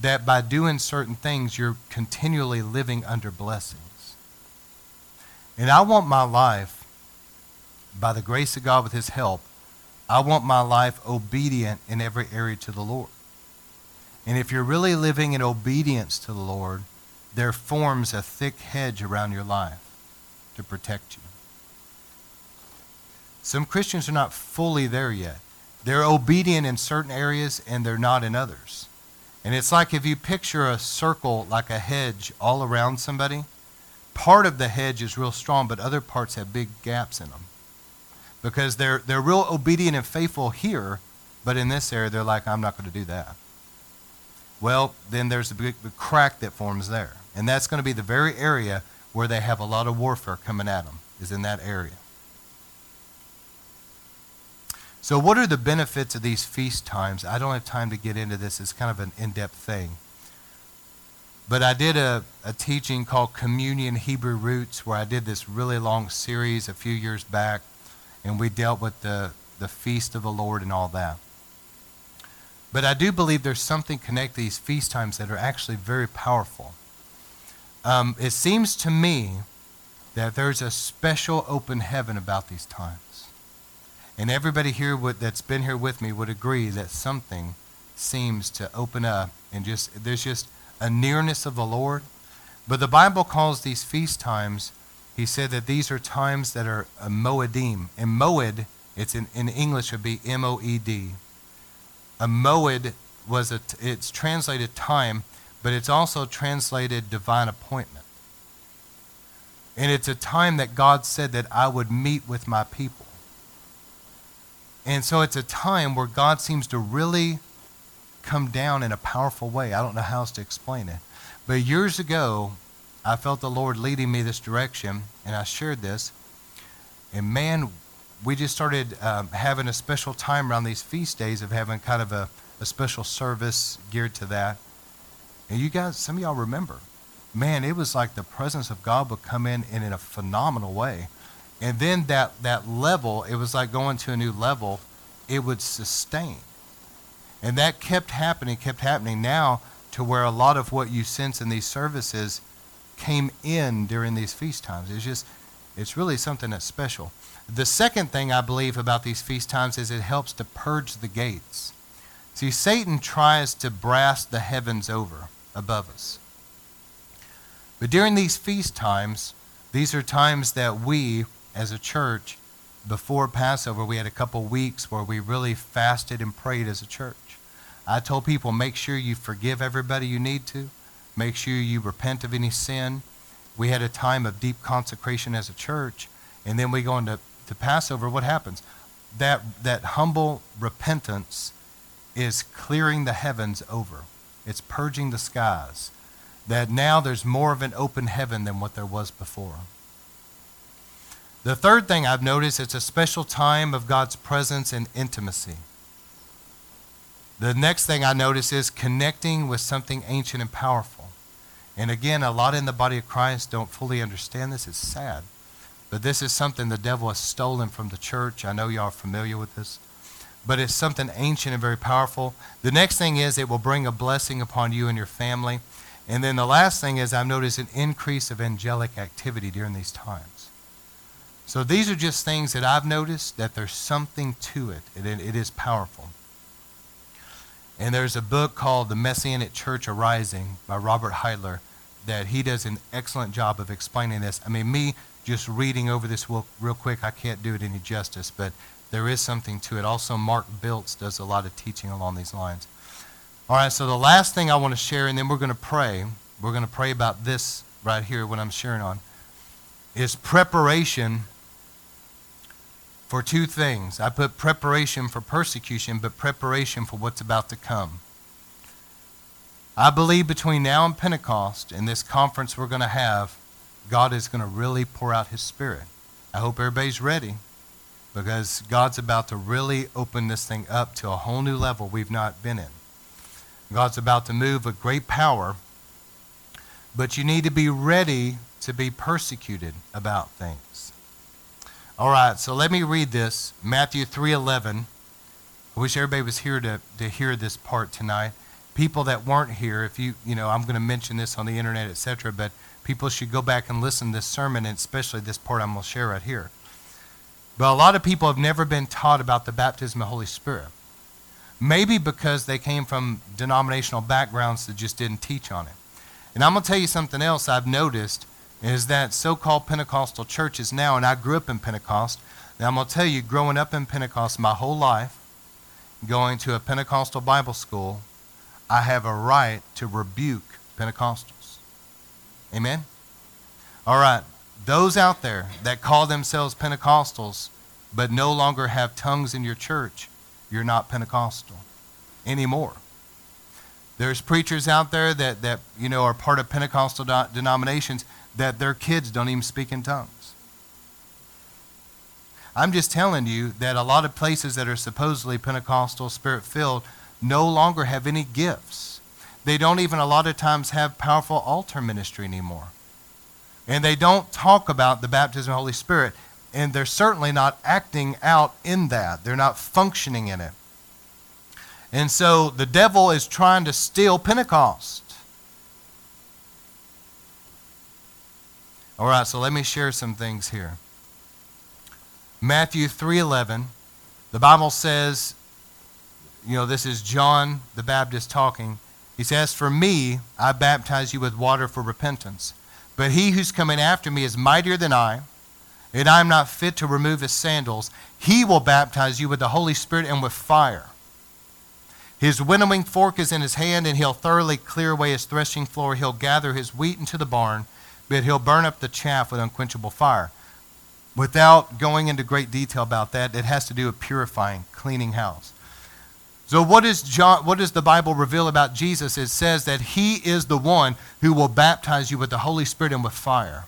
that by doing certain things, you're continually living under blessings. And I want my life by the grace of God with his help, I want my life obedient in every area to the Lord. And if you're really living in obedience to the Lord, there forms a thick hedge around your life to protect you. Some Christians are not fully there yet. They're obedient in certain areas and they're not in others. And it's like if you picture a circle like a hedge all around somebody, part of the hedge is real strong, but other parts have big gaps in them because they're, they're real obedient and faithful here, but in this area, they're like, I'm not going to do that. Well, then there's a big, big crack that forms there. And that's going to be the very area where they have a lot of warfare coming at them, is in that area. So, what are the benefits of these feast times? I don't have time to get into this. It's kind of an in depth thing. But I did a, a teaching called Communion Hebrew Roots where I did this really long series a few years back and we dealt with the, the feast of the Lord and all that. But I do believe there's something connected these feast times that are actually very powerful. Um, it seems to me that there's a special open heaven about these times. And everybody here would, that's been here with me would agree that something seems to open up and just there's just a nearness of the Lord. But the Bible calls these feast times he said that these are times that are a moedim. And moed, it's in, in English would be M-O-E-D. A moed was a, it's translated time, but it's also translated divine appointment. And it's a time that God said that I would meet with my people. And so it's a time where God seems to really come down in a powerful way. I don't know how else to explain it. But years ago, I felt the Lord leading me this direction, and I shared this. And man, we just started um, having a special time around these feast days of having kind of a, a special service geared to that. And you guys, some of y'all remember, man, it was like the presence of God would come in, in, in a phenomenal way. And then that, that level, it was like going to a new level, it would sustain. And that kept happening, kept happening now to where a lot of what you sense in these services came in during these feast times. It's just, it's really something that's special. The second thing I believe about these feast times is it helps to purge the gates. See, Satan tries to brass the heavens over above us. But during these feast times, these are times that we, as a church, before Passover, we had a couple weeks where we really fasted and prayed as a church. I told people, make sure you forgive everybody you need to. Make sure you repent of any sin. We had a time of deep consecration as a church, and then we go into to Passover. What happens? That, that humble repentance is clearing the heavens over, it's purging the skies. That now there's more of an open heaven than what there was before. The third thing I've noticed, it's a special time of God's presence and intimacy. The next thing I notice is connecting with something ancient and powerful. And again, a lot in the body of Christ don't fully understand this. It's sad. But this is something the devil has stolen from the church. I know y'all are familiar with this. But it's something ancient and very powerful. The next thing is it will bring a blessing upon you and your family. And then the last thing is I've noticed an increase of angelic activity during these times. So these are just things that I've noticed that there's something to it. It, it is powerful. And there's a book called The Messianic Church Arising by Robert Heidler that he does an excellent job of explaining this. I mean, me just reading over this real, real quick, I can't do it any justice, but there is something to it. Also, Mark Biltz does a lot of teaching along these lines. All right, so the last thing I want to share, and then we're going to pray. We're going to pray about this right here, what I'm sharing on, is preparation for two things. I put preparation for persecution, but preparation for what's about to come. I believe between now and Pentecost, in this conference we're going to have, God is going to really pour out His Spirit. I hope everybody's ready because God's about to really open this thing up to a whole new level we've not been in. God's about to move with great power, but you need to be ready to be persecuted about things. All right, so let me read this. Matthew 3:11. I wish everybody was here to, to hear this part tonight. People that weren't here, if you, you know, I'm going to mention this on the internet, etc., but people should go back and listen to this sermon, and especially this part I'm going to share right here. But a lot of people have never been taught about the baptism of the Holy Spirit. Maybe because they came from denominational backgrounds that just didn't teach on it. And I'm going to tell you something else I've noticed is that so-called Pentecostal churches now, and I grew up in Pentecost. Now I'm going to tell you, growing up in Pentecost my whole life, going to a Pentecostal Bible school, I have a right to rebuke Pentecostals. Amen? All right. Those out there that call themselves Pentecostals but no longer have tongues in your church, you're not Pentecostal anymore. There's preachers out there that, that you know are part of Pentecostal do- denominations that their kids don't even speak in tongues. I'm just telling you that a lot of places that are supposedly Pentecostal, spirit filled, no longer have any gifts. They don't even a lot of times have powerful altar ministry anymore. And they don't talk about the baptism of the Holy Spirit. And they're certainly not acting out in that, they're not functioning in it. And so the devil is trying to steal Pentecost. All right, so let me share some things here. Matthew 3:11, the Bible says, you know, this is John the Baptist talking. He says, "For me, I baptize you with water for repentance, but he who's coming after me is mightier than I, and I am not fit to remove his sandals. He will baptize you with the Holy Spirit and with fire." His winnowing fork is in his hand, and he'll thoroughly clear away his threshing floor. He'll gather his wheat into the barn, but he'll burn up the chaff with unquenchable fire. Without going into great detail about that, it has to do with purifying, cleaning house. So what does John what does the Bible reveal about Jesus? It says that he is the one who will baptize you with the Holy Spirit and with fire.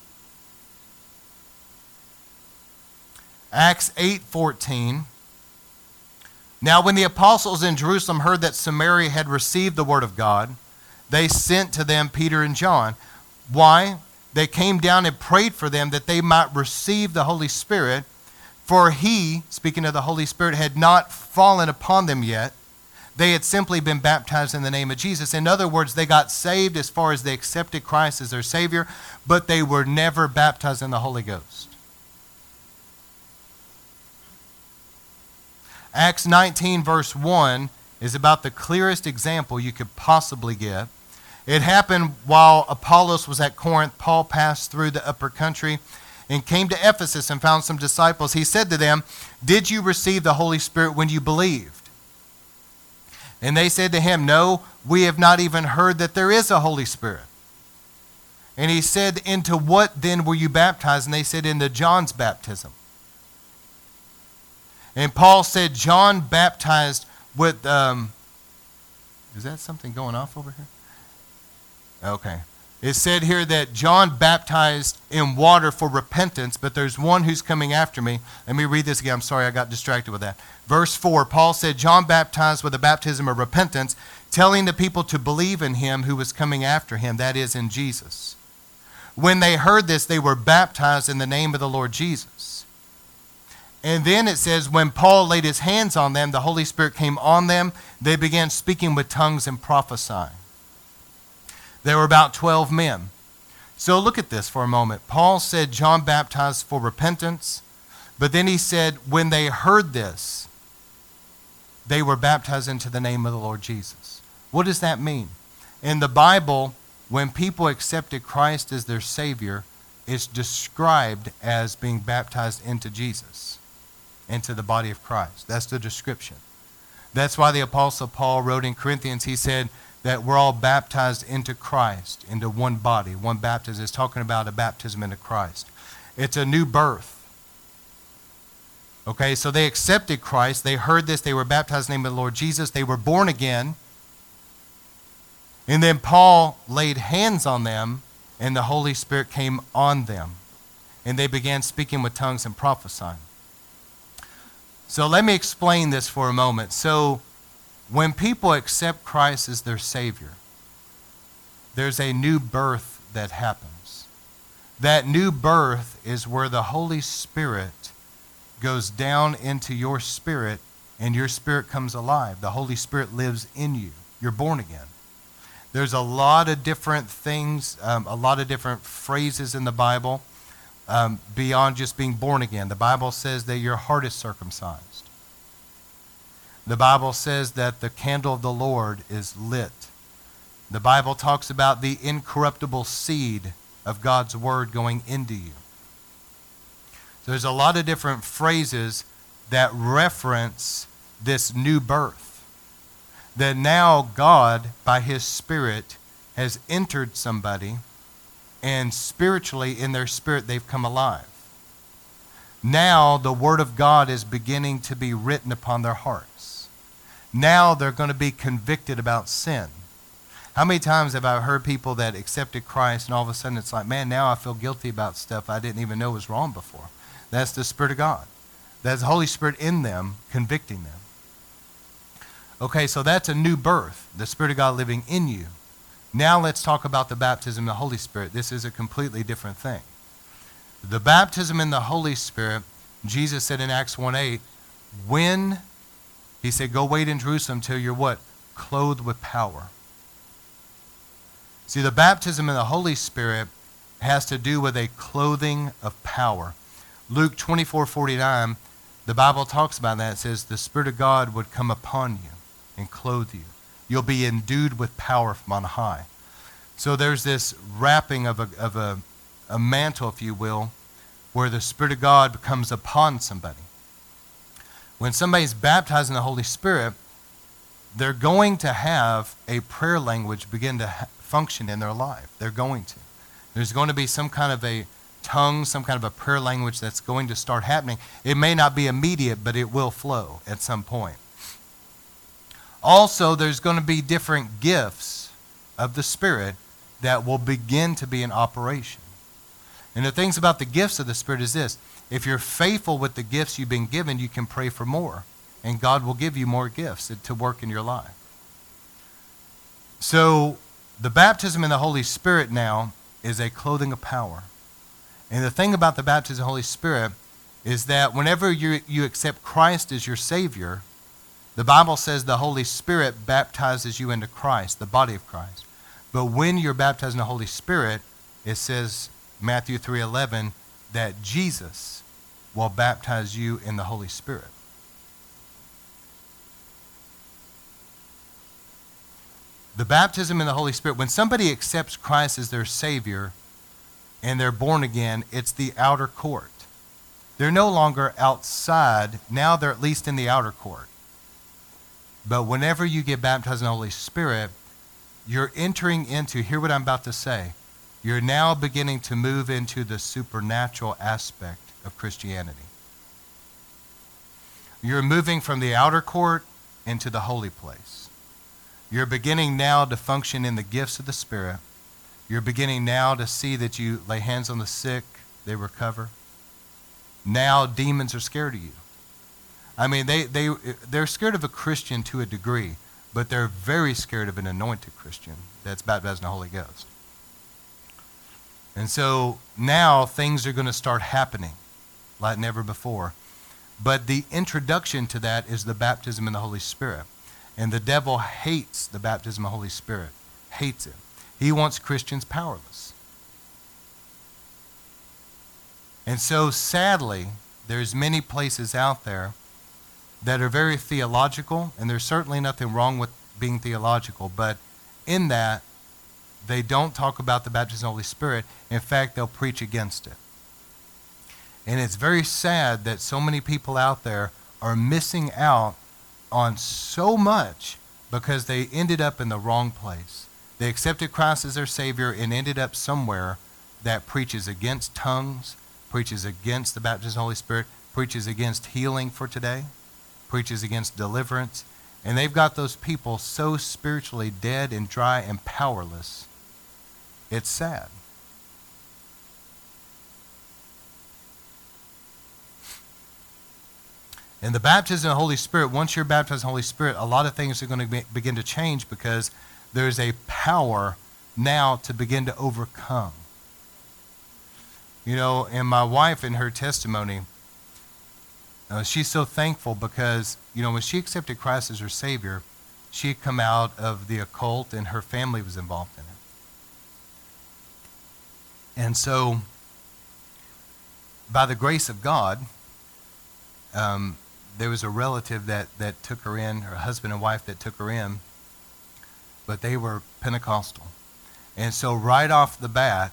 Acts 8:14 Now when the apostles in Jerusalem heard that Samaria had received the word of God, they sent to them Peter and John. Why? they came down and prayed for them that they might receive the Holy Spirit. For he, speaking of the Holy Spirit, had not fallen upon them yet. They had simply been baptized in the name of Jesus. In other words, they got saved as far as they accepted Christ as their Savior, but they were never baptized in the Holy Ghost. Acts 19, verse 1, is about the clearest example you could possibly get it happened while Apollos was at Corinth. Paul passed through the upper country and came to Ephesus and found some disciples. He said to them, Did you receive the Holy Spirit when you believed? And they said to him, No, we have not even heard that there is a Holy Spirit. And he said, Into what then were you baptized? And they said, Into John's baptism. And Paul said, John baptized with. Um, is that something going off over here? Okay. It said here that John baptized in water for repentance, but there's one who's coming after me. Let me read this again. I'm sorry, I got distracted with that. Verse 4 Paul said, John baptized with a baptism of repentance, telling the people to believe in him who was coming after him, that is, in Jesus. when they heard this, they were baptized in the name of the Lord Jesus. And then it says, when Paul laid his hands on them, the Holy Spirit came on them. They began speaking with tongues and prophesying. There were about 12 men. So look at this for a moment. Paul said John baptized for repentance, but then he said when they heard this, they were baptized into the name of the Lord Jesus. What does that mean? In the Bible, when people accepted Christ as their Savior, it's described as being baptized into Jesus, into the body of Christ. That's the description. That's why the Apostle Paul wrote in Corinthians, he said, that we're all baptized into Christ, into one body. One baptism is talking about a baptism into Christ. It's a new birth. Okay, so they accepted Christ. They heard this. They were baptized in the name of the Lord Jesus. They were born again. And then Paul laid hands on them, and the Holy Spirit came on them. And they began speaking with tongues and prophesying. So let me explain this for a moment. So, when people accept Christ as their Savior, there's a new birth that happens. That new birth is where the Holy Spirit goes down into your spirit and your spirit comes alive. The Holy Spirit lives in you. You're born again. There's a lot of different things, um, a lot of different phrases in the Bible um, beyond just being born again. The Bible says that your heart is circumcised. The Bible says that the candle of the Lord is lit. The Bible talks about the incorruptible seed of God's word going into you. So there's a lot of different phrases that reference this new birth. That now God, by His Spirit, has entered somebody, and spiritually, in their spirit, they've come alive. Now the Word of God is beginning to be written upon their heart. Now they're going to be convicted about sin. How many times have I heard people that accepted Christ and all of a sudden it's like, man, now I feel guilty about stuff I didn't even know was wrong before? That's the Spirit of God. That's the Holy Spirit in them convicting them. Okay, so that's a new birth, the Spirit of God living in you. Now let's talk about the baptism in the Holy Spirit. This is a completely different thing. The baptism in the Holy Spirit, Jesus said in Acts 1 8, when he said, Go wait in Jerusalem till you're what? Clothed with power. See, the baptism in the Holy Spirit has to do with a clothing of power. Luke 24 49, the Bible talks about that. It says, The Spirit of God would come upon you and clothe you. You'll be endued with power from on high. So there's this wrapping of a, of a, a mantle, if you will, where the Spirit of God comes upon somebody. When somebody's baptized in the Holy Spirit, they're going to have a prayer language begin to ha- function in their life. They're going to. There's going to be some kind of a tongue, some kind of a prayer language that's going to start happening. It may not be immediate, but it will flow at some point. Also, there's going to be different gifts of the Spirit that will begin to be in operation. And the things about the gifts of the Spirit is this if you're faithful with the gifts you've been given, you can pray for more. And God will give you more gifts to work in your life. So, the baptism in the Holy Spirit now is a clothing of power. And the thing about the baptism of the Holy Spirit is that whenever you, you accept Christ as your Savior, the Bible says the Holy Spirit baptizes you into Christ, the body of Christ. But when you're baptized in the Holy Spirit, it says, Matthew 3.11, that Jesus will baptize you in the Holy Spirit. The baptism in the Holy Spirit, when somebody accepts Christ as their Savior and they're born again, it's the outer court. They're no longer outside, now they're at least in the outer court. But whenever you get baptized in the Holy Spirit, you're entering into, hear what I'm about to say, you're now beginning to move into the supernatural aspect of Christianity. You're moving from the outer court into the holy place. You're beginning now to function in the gifts of the Spirit. You're beginning now to see that you lay hands on the sick, they recover. Now demons are scared of you. I mean, they, they, they're scared of a Christian to a degree, but they're very scared of an anointed Christian that's baptized in the Holy Ghost. And so now things are going to start happening like never before. But the introduction to that is the baptism in the Holy Spirit. And the devil hates the baptism of the Holy Spirit, hates it. He wants Christians powerless. And so sadly, there's many places out there that are very theological, and there's certainly nothing wrong with being theological, but in that, they don't talk about the baptism of the Holy Spirit. In fact, they'll preach against it. And it's very sad that so many people out there are missing out on so much because they ended up in the wrong place. They accepted Christ as their Savior and ended up somewhere that preaches against tongues, preaches against the baptism of the Holy Spirit, preaches against healing for today, preaches against deliverance. And they've got those people so spiritually dead and dry and powerless. It's sad. In the baptism of the Holy Spirit, once you're baptized in the Holy Spirit, a lot of things are going to be, begin to change because there's a power now to begin to overcome. You know, and my wife, in her testimony, uh, she's so thankful because, you know, when she accepted Christ as her Savior, she had come out of the occult and her family was involved in it. And so, by the grace of God, um, there was a relative that, that took her in, her husband and wife that took her in, but they were Pentecostal. And so, right off the bat,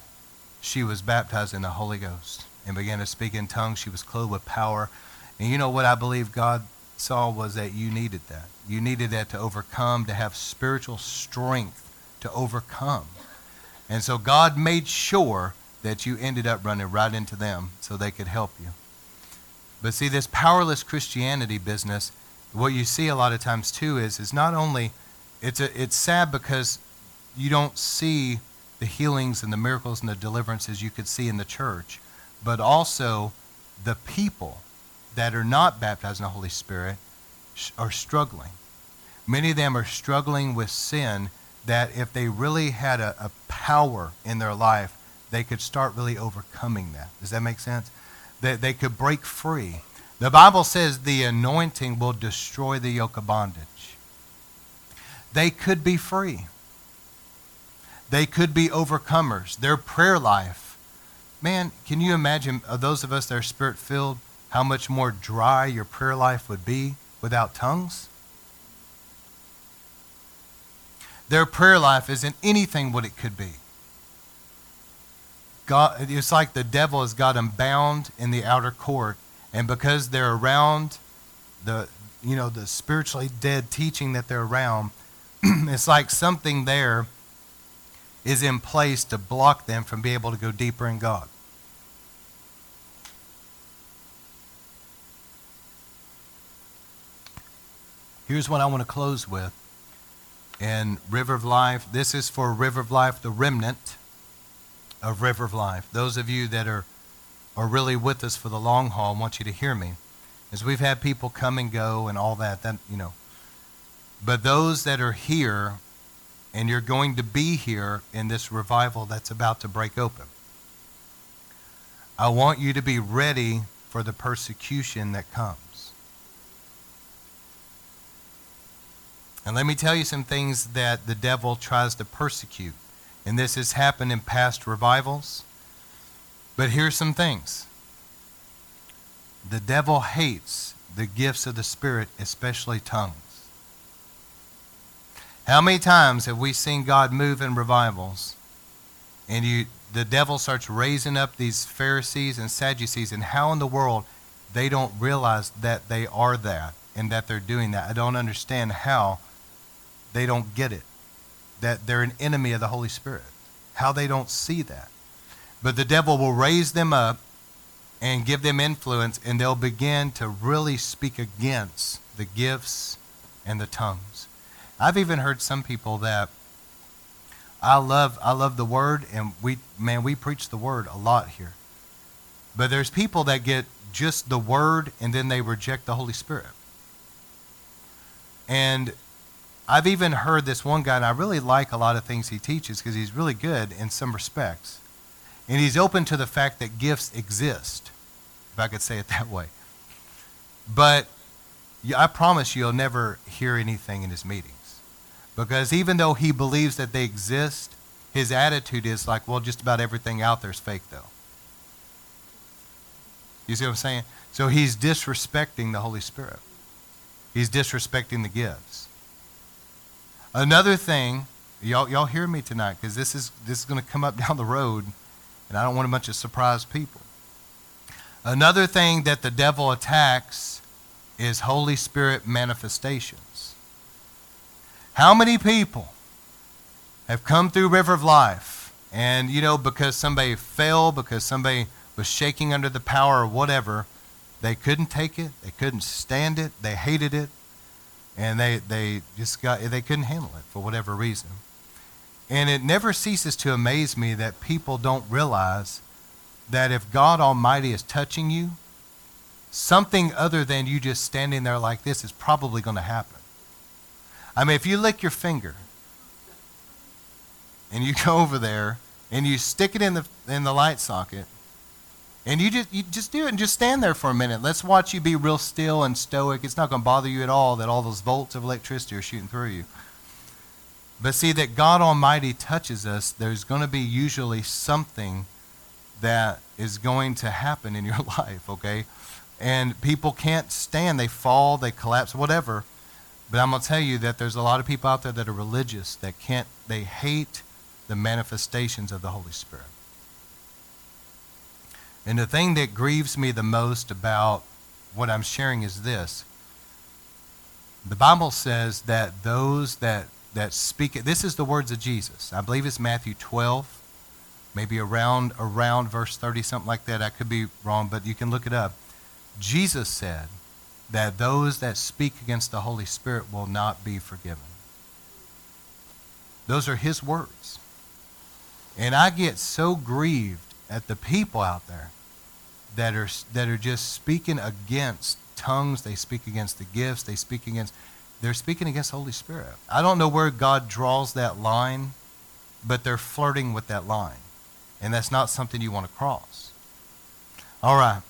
she was baptized in the Holy Ghost and began to speak in tongues. She was clothed with power. And you know what I believe God saw was that you needed that. You needed that to overcome, to have spiritual strength to overcome. And so God made sure that you ended up running right into them so they could help you. But see, this powerless Christianity business, what you see a lot of times too is, is not only, it's, a, it's sad because you don't see the healings and the miracles and the deliverances you could see in the church, but also the people that are not baptized in the Holy Spirit are struggling. Many of them are struggling with sin that if they really had a, a power in their life, they could start really overcoming that. Does that make sense? That they could break free. The Bible says the anointing will destroy the yoke of bondage. They could be free. They could be overcomers. Their prayer life. Man, can you imagine those of us that are spirit filled, how much more dry your prayer life would be without tongues? Their prayer life isn't anything what it could be. God, it's like the devil has got them bound in the outer court, and because they're around the, you know, the spiritually dead teaching that they're around, it's like something there is in place to block them from being able to go deeper in God. Here's what I want to close with. In River of Life, this is for River of Life, the remnant of River of Life. Those of you that are, are really with us for the long haul, I want you to hear me. As we've had people come and go and all that, that you know. But those that are here and you're going to be here in this revival that's about to break open. I want you to be ready for the persecution that comes. And let me tell you some things that the devil tries to persecute. And this has happened in past revivals. But here's some things the devil hates the gifts of the Spirit, especially tongues. How many times have we seen God move in revivals and you, the devil starts raising up these Pharisees and Sadducees, and how in the world they don't realize that they are that and that they're doing that? I don't understand how they don't get it that they're an enemy of the Holy Spirit. How they don't see that. But the devil will raise them up and give them influence, and they'll begin to really speak against the gifts and the tongues. I've even heard some people that I love I love the word and we man we preach the word a lot here. But there's people that get just the word and then they reject the Holy Spirit. And I've even heard this one guy, and I really like a lot of things he teaches because he's really good in some respects. And he's open to the fact that gifts exist, if I could say it that way. But I promise you, you'll never hear anything in his meetings. Because even though he believes that they exist, his attitude is like, well, just about everything out there is fake, though. You see what I'm saying? So he's disrespecting the Holy Spirit. He's disrespecting the gifts. Another thing, y'all, y'all hear me tonight because this is, this is going to come up down the road, and I don't want a bunch of surprised people. Another thing that the devil attacks is Holy Spirit manifestations. How many people have come through River of Life and, you know, because somebody fell, because somebody was shaking under the power or whatever, they couldn't take it, they couldn't stand it, they hated it, and they, they just got, they couldn't handle it for whatever reason. And it never ceases to amaze me that people don't realize that if God Almighty is touching you, something other than you just standing there like this is probably going to happen. I mean, if you lick your finger and you go over there and you stick it in the, in the light socket, and you just, you just do it and just stand there for a minute. Let's watch you be real still and stoic. It's not going to bother you at all that all those volts of electricity are shooting through you. But see, that God Almighty touches us, there's going to be usually something that is going to happen in your life, okay? And people can't stand. They fall, they collapse, whatever. But I'm going to tell you that there's a lot of people out there that are religious that can't, they hate the manifestations of the Holy Spirit. And the thing that grieves me the most about what I'm sharing is this. The Bible says that those that, that speak it, this is the words of Jesus. I believe it's Matthew 12, maybe around, around verse 30, something like that. I could be wrong, but you can look it up. Jesus said that those that speak against the Holy Spirit will not be forgiven. Those are his words. And I get so grieved at the people out there that are that are just speaking against tongues. They speak against the gifts. They speak against. They're speaking against the Holy Spirit. I don't know where God draws that line, but they're flirting with that line, and that's not something you want to cross. All right.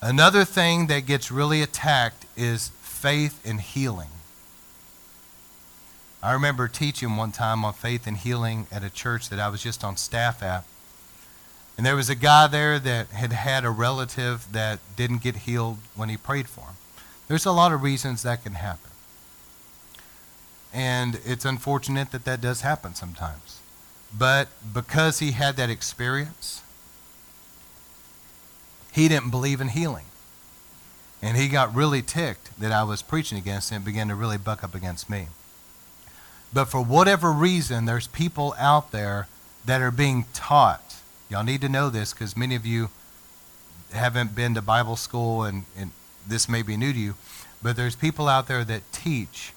Another thing that gets really attacked is faith and healing. I remember teaching one time on faith and healing at a church that I was just on staff at. And there was a guy there that had had a relative that didn't get healed when he prayed for him. There's a lot of reasons that can happen. And it's unfortunate that that does happen sometimes. But because he had that experience, he didn't believe in healing. And he got really ticked that I was preaching against him and began to really buck up against me. But for whatever reason, there's people out there that are being taught. Y'all need to know this because many of you haven't been to Bible school and, and this may be new to you. But there's people out there that teach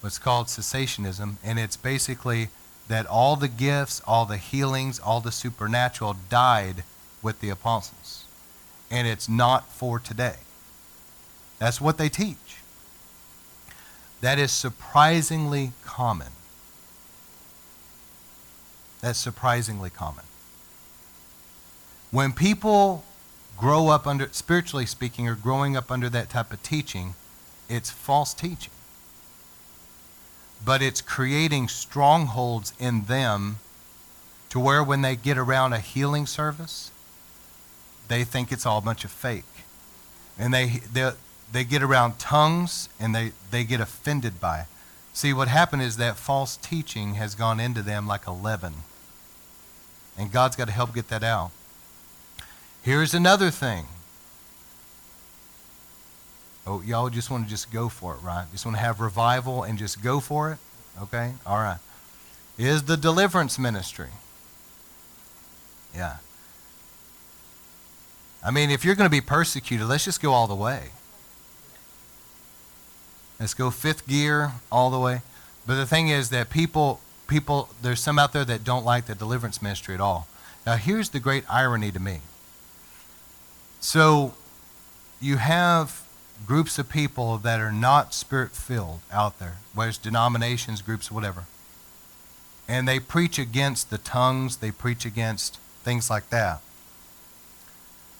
what's called cessationism, and it's basically that all the gifts, all the healings, all the supernatural died with the apostles. And it's not for today. That's what they teach. That is surprisingly common. That's surprisingly common. When people grow up under, spiritually speaking, or growing up under that type of teaching, it's false teaching. But it's creating strongholds in them to where when they get around a healing service, they think it's all a bunch of fake. And they, they, they get around tongues and they, they get offended by it. See, what happened is that false teaching has gone into them like a leaven. And God's got to help get that out. Here's another thing. Oh, y'all just want to just go for it, right? Just want to have revival and just go for it? Okay? All right. Is the deliverance ministry. Yeah. I mean, if you're going to be persecuted, let's just go all the way. Let's go fifth gear all the way. But the thing is that people, people, there's some out there that don't like the deliverance ministry at all. Now, here's the great irony to me. So, you have groups of people that are not spirit filled out there, whether it's denominations, groups, whatever. and they preach against the tongues, they preach against things like that.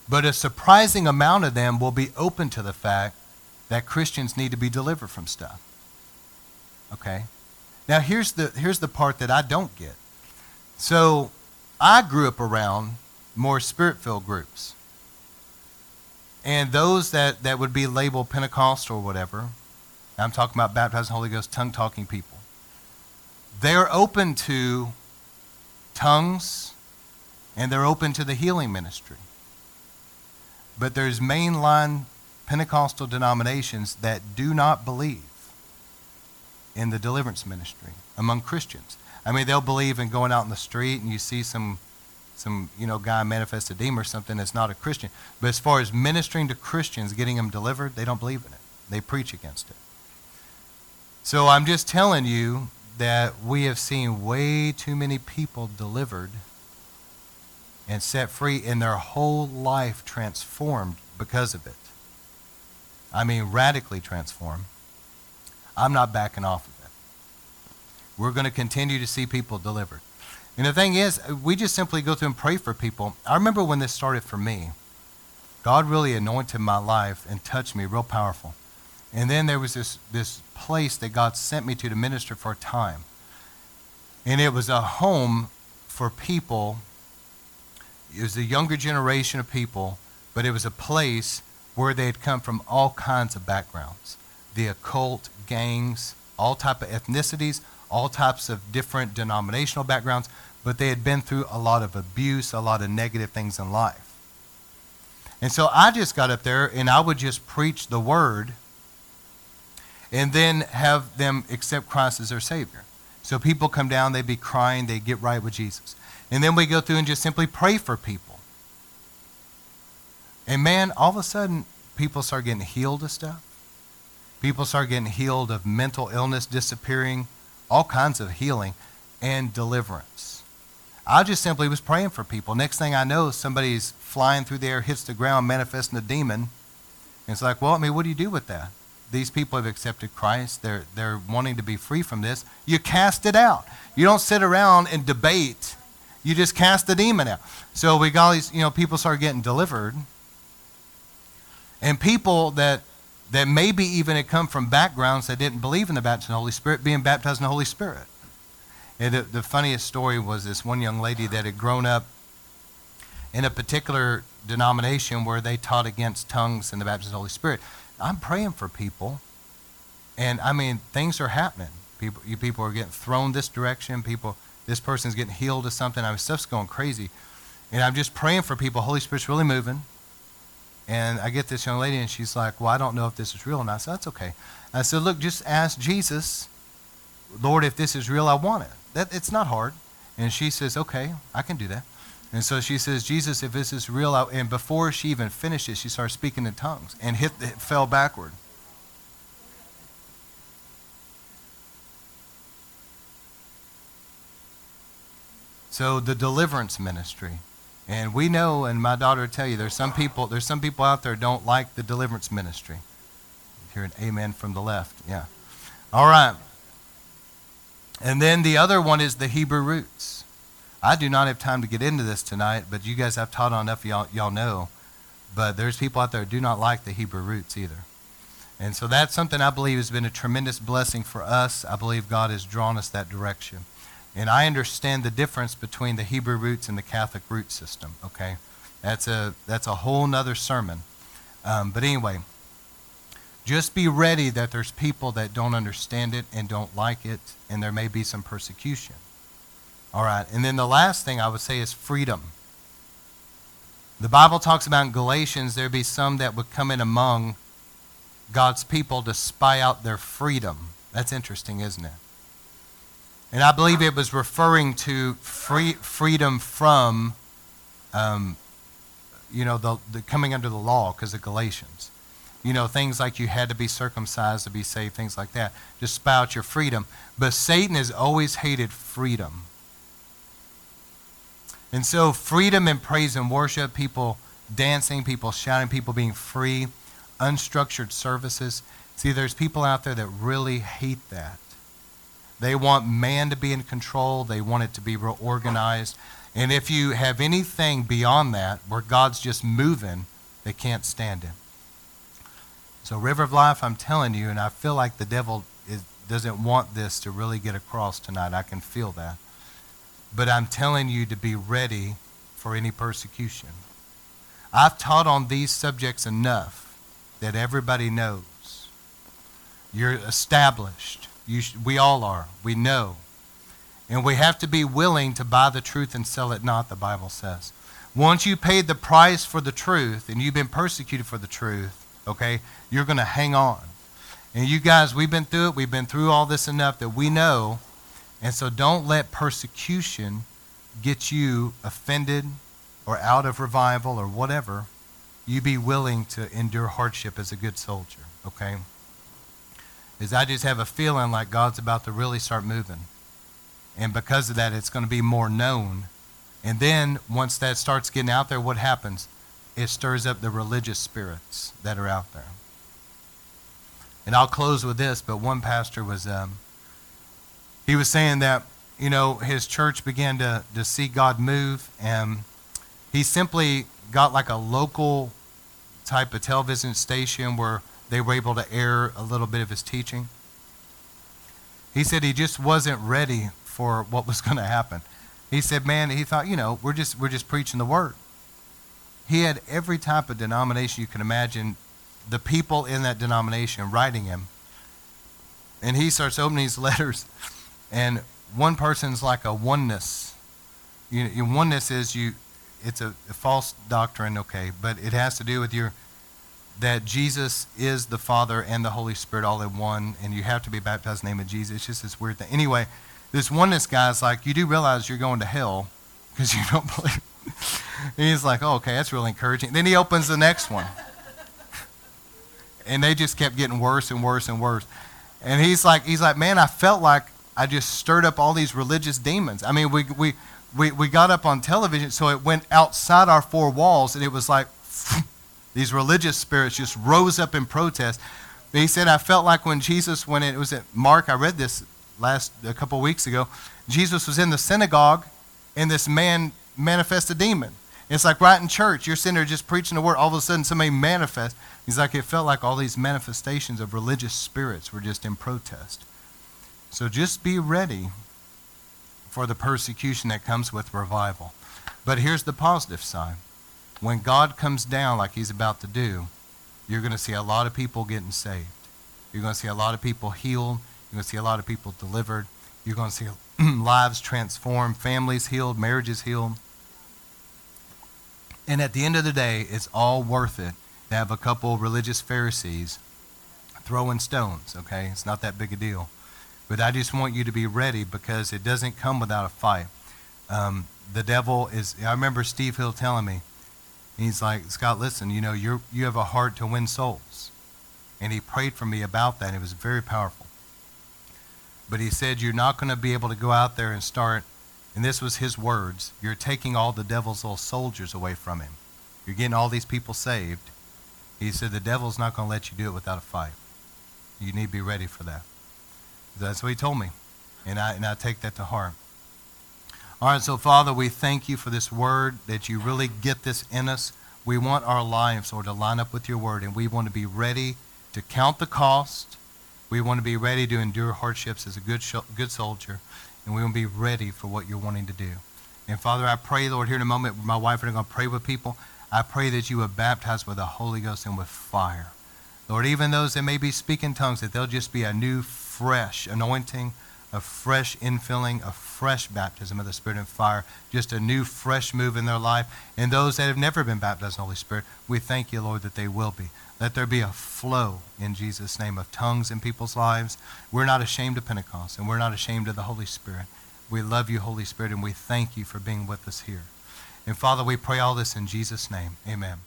But a surprising amount of them will be open to the fact that Christians need to be delivered from stuff. Okay? Now here's the here's the part that I don't get. So I grew up around more spirit-filled groups. And those that, that would be labeled Pentecostal or whatever, I'm talking about baptized Holy Ghost, tongue talking people. They're open to tongues and they're open to the healing ministry. But there's mainline Pentecostal denominations that do not believe in the deliverance ministry among Christians. I mean, they'll believe in going out in the street and you see some, some you know, guy manifest a demon or something that's not a Christian. But as far as ministering to Christians, getting them delivered, they don't believe in it. They preach against it. So I'm just telling you that we have seen way too many people delivered and set free and their whole life transformed because of it. I mean, radically transformed. I'm not backing off of it. We're going to continue to see people delivered. And the thing is, we just simply go through and pray for people. I remember when this started for me. God really anointed my life and touched me real powerful. And then there was this, this place that God sent me to to minister for a time. And it was a home for people it was a younger generation of people, but it was a place where they had come from all kinds of backgrounds. The occult, gangs, all type of ethnicities, all types of different denominational backgrounds, but they had been through a lot of abuse, a lot of negative things in life. And so I just got up there and I would just preach the word and then have them accept Christ as their Savior. So people come down, they'd be crying, they get right with Jesus. And then we go through and just simply pray for people. And man, all of a sudden, people start getting healed of stuff. People start getting healed of mental illness disappearing, all kinds of healing and deliverance. I just simply was praying for people. Next thing I know, somebody's flying through the air, hits the ground, manifesting a demon. And it's like, well, I mean, what do you do with that? These people have accepted Christ. They're, they're wanting to be free from this. You cast it out. You don't sit around and debate you just cast the demon out. So we got these, you know, people start getting delivered. And people that that maybe even had come from backgrounds that didn't believe in the baptism of the Holy Spirit being baptized in the Holy Spirit. And the, the funniest story was this one young lady that had grown up in a particular denomination where they taught against tongues and the baptism of the Holy Spirit. I'm praying for people, and I mean things are happening. People, you people are getting thrown this direction. People this person's getting healed of something. I mean, stuff's going crazy. And I'm just praying for people. Holy Spirit's really moving. And I get this young lady, and she's like, Well, I don't know if this is real. And I said, That's okay. I said, Look, just ask Jesus, Lord, if this is real, I want it. That, it's not hard. And she says, Okay, I can do that. And so she says, Jesus, if this is real, I, and before she even finished it, she started speaking in tongues and hit, fell backward. So the deliverance ministry. And we know, and my daughter will tell you, there's some people, there's some people out there don't like the deliverance ministry. Hear an amen from the left. Yeah. All right. And then the other one is the Hebrew roots. I do not have time to get into this tonight, but you guys have taught on enough, y'all, y'all know. But there's people out there who do not like the Hebrew roots either. And so that's something I believe has been a tremendous blessing for us. I believe God has drawn us that direction. And I understand the difference between the Hebrew roots and the Catholic root system, okay? That's a, that's a whole nother sermon. Um, but anyway, just be ready that there's people that don't understand it and don't like it, and there may be some persecution. All right, and then the last thing I would say is freedom. The Bible talks about in Galatians there be some that would come in among God's people to spy out their freedom. That's interesting, isn't it? And I believe it was referring to free, freedom from, um, you know, the, the coming under the law because of Galatians. You know, things like you had to be circumcised to be saved, things like that. Just spout your freedom. But Satan has always hated freedom. And so, freedom and praise and worship, people dancing, people shouting, people being free, unstructured services. See, there's people out there that really hate that. They want man to be in control. They want it to be real organized. And if you have anything beyond that, where God's just moving, they can't stand it. So, River of Life, I'm telling you, and I feel like the devil is, doesn't want this to really get across tonight. I can feel that. But I'm telling you to be ready for any persecution. I've taught on these subjects enough that everybody knows. You're established. You sh- we all are. We know. And we have to be willing to buy the truth and sell it not, the Bible says. Once you paid the price for the truth and you've been persecuted for the truth, okay, you're going to hang on. And you guys, we've been through it. We've been through all this enough that we know. And so don't let persecution get you offended or out of revival or whatever. You be willing to endure hardship as a good soldier, okay? Is I just have a feeling like God's about to really start moving. And because of that, it's going to be more known. And then once that starts getting out there, what happens? It stirs up the religious spirits that are out there. And I'll close with this, but one pastor was, um, he was saying that, you know, his church began to, to see God move, and he simply got like a local type of television station where they were able to air a little bit of his teaching. He said he just wasn't ready for what was going to happen. He said, man, he thought, you know, we're just, we're just preaching the word. He had every type of denomination you can imagine, the people in that denomination writing him. And he starts opening these letters, and one person's like a oneness. You, you, oneness is you, it's a, a false doctrine, okay, but it has to do with your that Jesus is the Father and the Holy Spirit all in one, and you have to be baptized in the name of Jesus. It's just this weird thing. Anyway, this oneness guy's like, you do realize you're going to hell because you don't believe. and he's like, oh, okay, that's really encouraging. Then he opens the next one. and they just kept getting worse and worse and worse. And he's like, he's like, man, I felt like I just stirred up all these religious demons. I mean, we, we, we, we got up on television, so it went outside our four walls, and it was like these religious spirits just rose up in protest. He said, I felt like when Jesus, when it was at Mark, I read this last a couple weeks ago. Jesus was in the synagogue, and this man manifested a demon. It's like right in church, you're sitting there just preaching the word. All of a sudden, somebody manifests. He's like, it felt like all these manifestations of religious spirits were just in protest. So just be ready for the persecution that comes with revival. But here's the positive side when God comes down like he's about to do, you're going to see a lot of people getting saved. You're going to see a lot of people healed. You're going to see a lot of people delivered. You're going to see lives transformed, families healed, marriages healed. And at the end of the day, it's all worth it to have a couple religious Pharisees throwing stones, okay? It's not that big a deal. But I just want you to be ready because it doesn't come without a fight. Um, the devil is, I remember Steve Hill telling me, he's like, Scott, listen, you know, you you have a heart to win souls. And he prayed for me about that. It was very powerful. But he said, You're not going to be able to go out there and start, and this was his words, you're taking all the devil's little soldiers away from him. You're getting all these people saved. He said, The devil's not going to let you do it without a fight. You need to be ready for that. That's what he told me. And I, and I take that to heart. All right, so Father, we thank you for this word, that you really get this in us. We want our lives, Lord, to line up with your word, and we want to be ready to count the cost. We want to be ready to endure hardships as a good, good soldier, and we want to be ready for what you're wanting to do. And Father, I pray, Lord, here in a moment, my wife and I are going to pray with people. I pray that you would baptize with the Holy Ghost and with fire. Lord, even those that may be speaking tongues, that they'll just be a new, fresh anointing, a fresh infilling, a fresh baptism of the Spirit and fire, just a new, fresh move in their life. And those that have never been baptized in the Holy Spirit, we thank you, Lord, that they will be. Let there be a flow in Jesus' name of tongues in people's lives. We're not ashamed of Pentecost, and we're not ashamed of the Holy Spirit. We love you, Holy Spirit, and we thank you for being with us here. And Father, we pray all this in Jesus' name. Amen.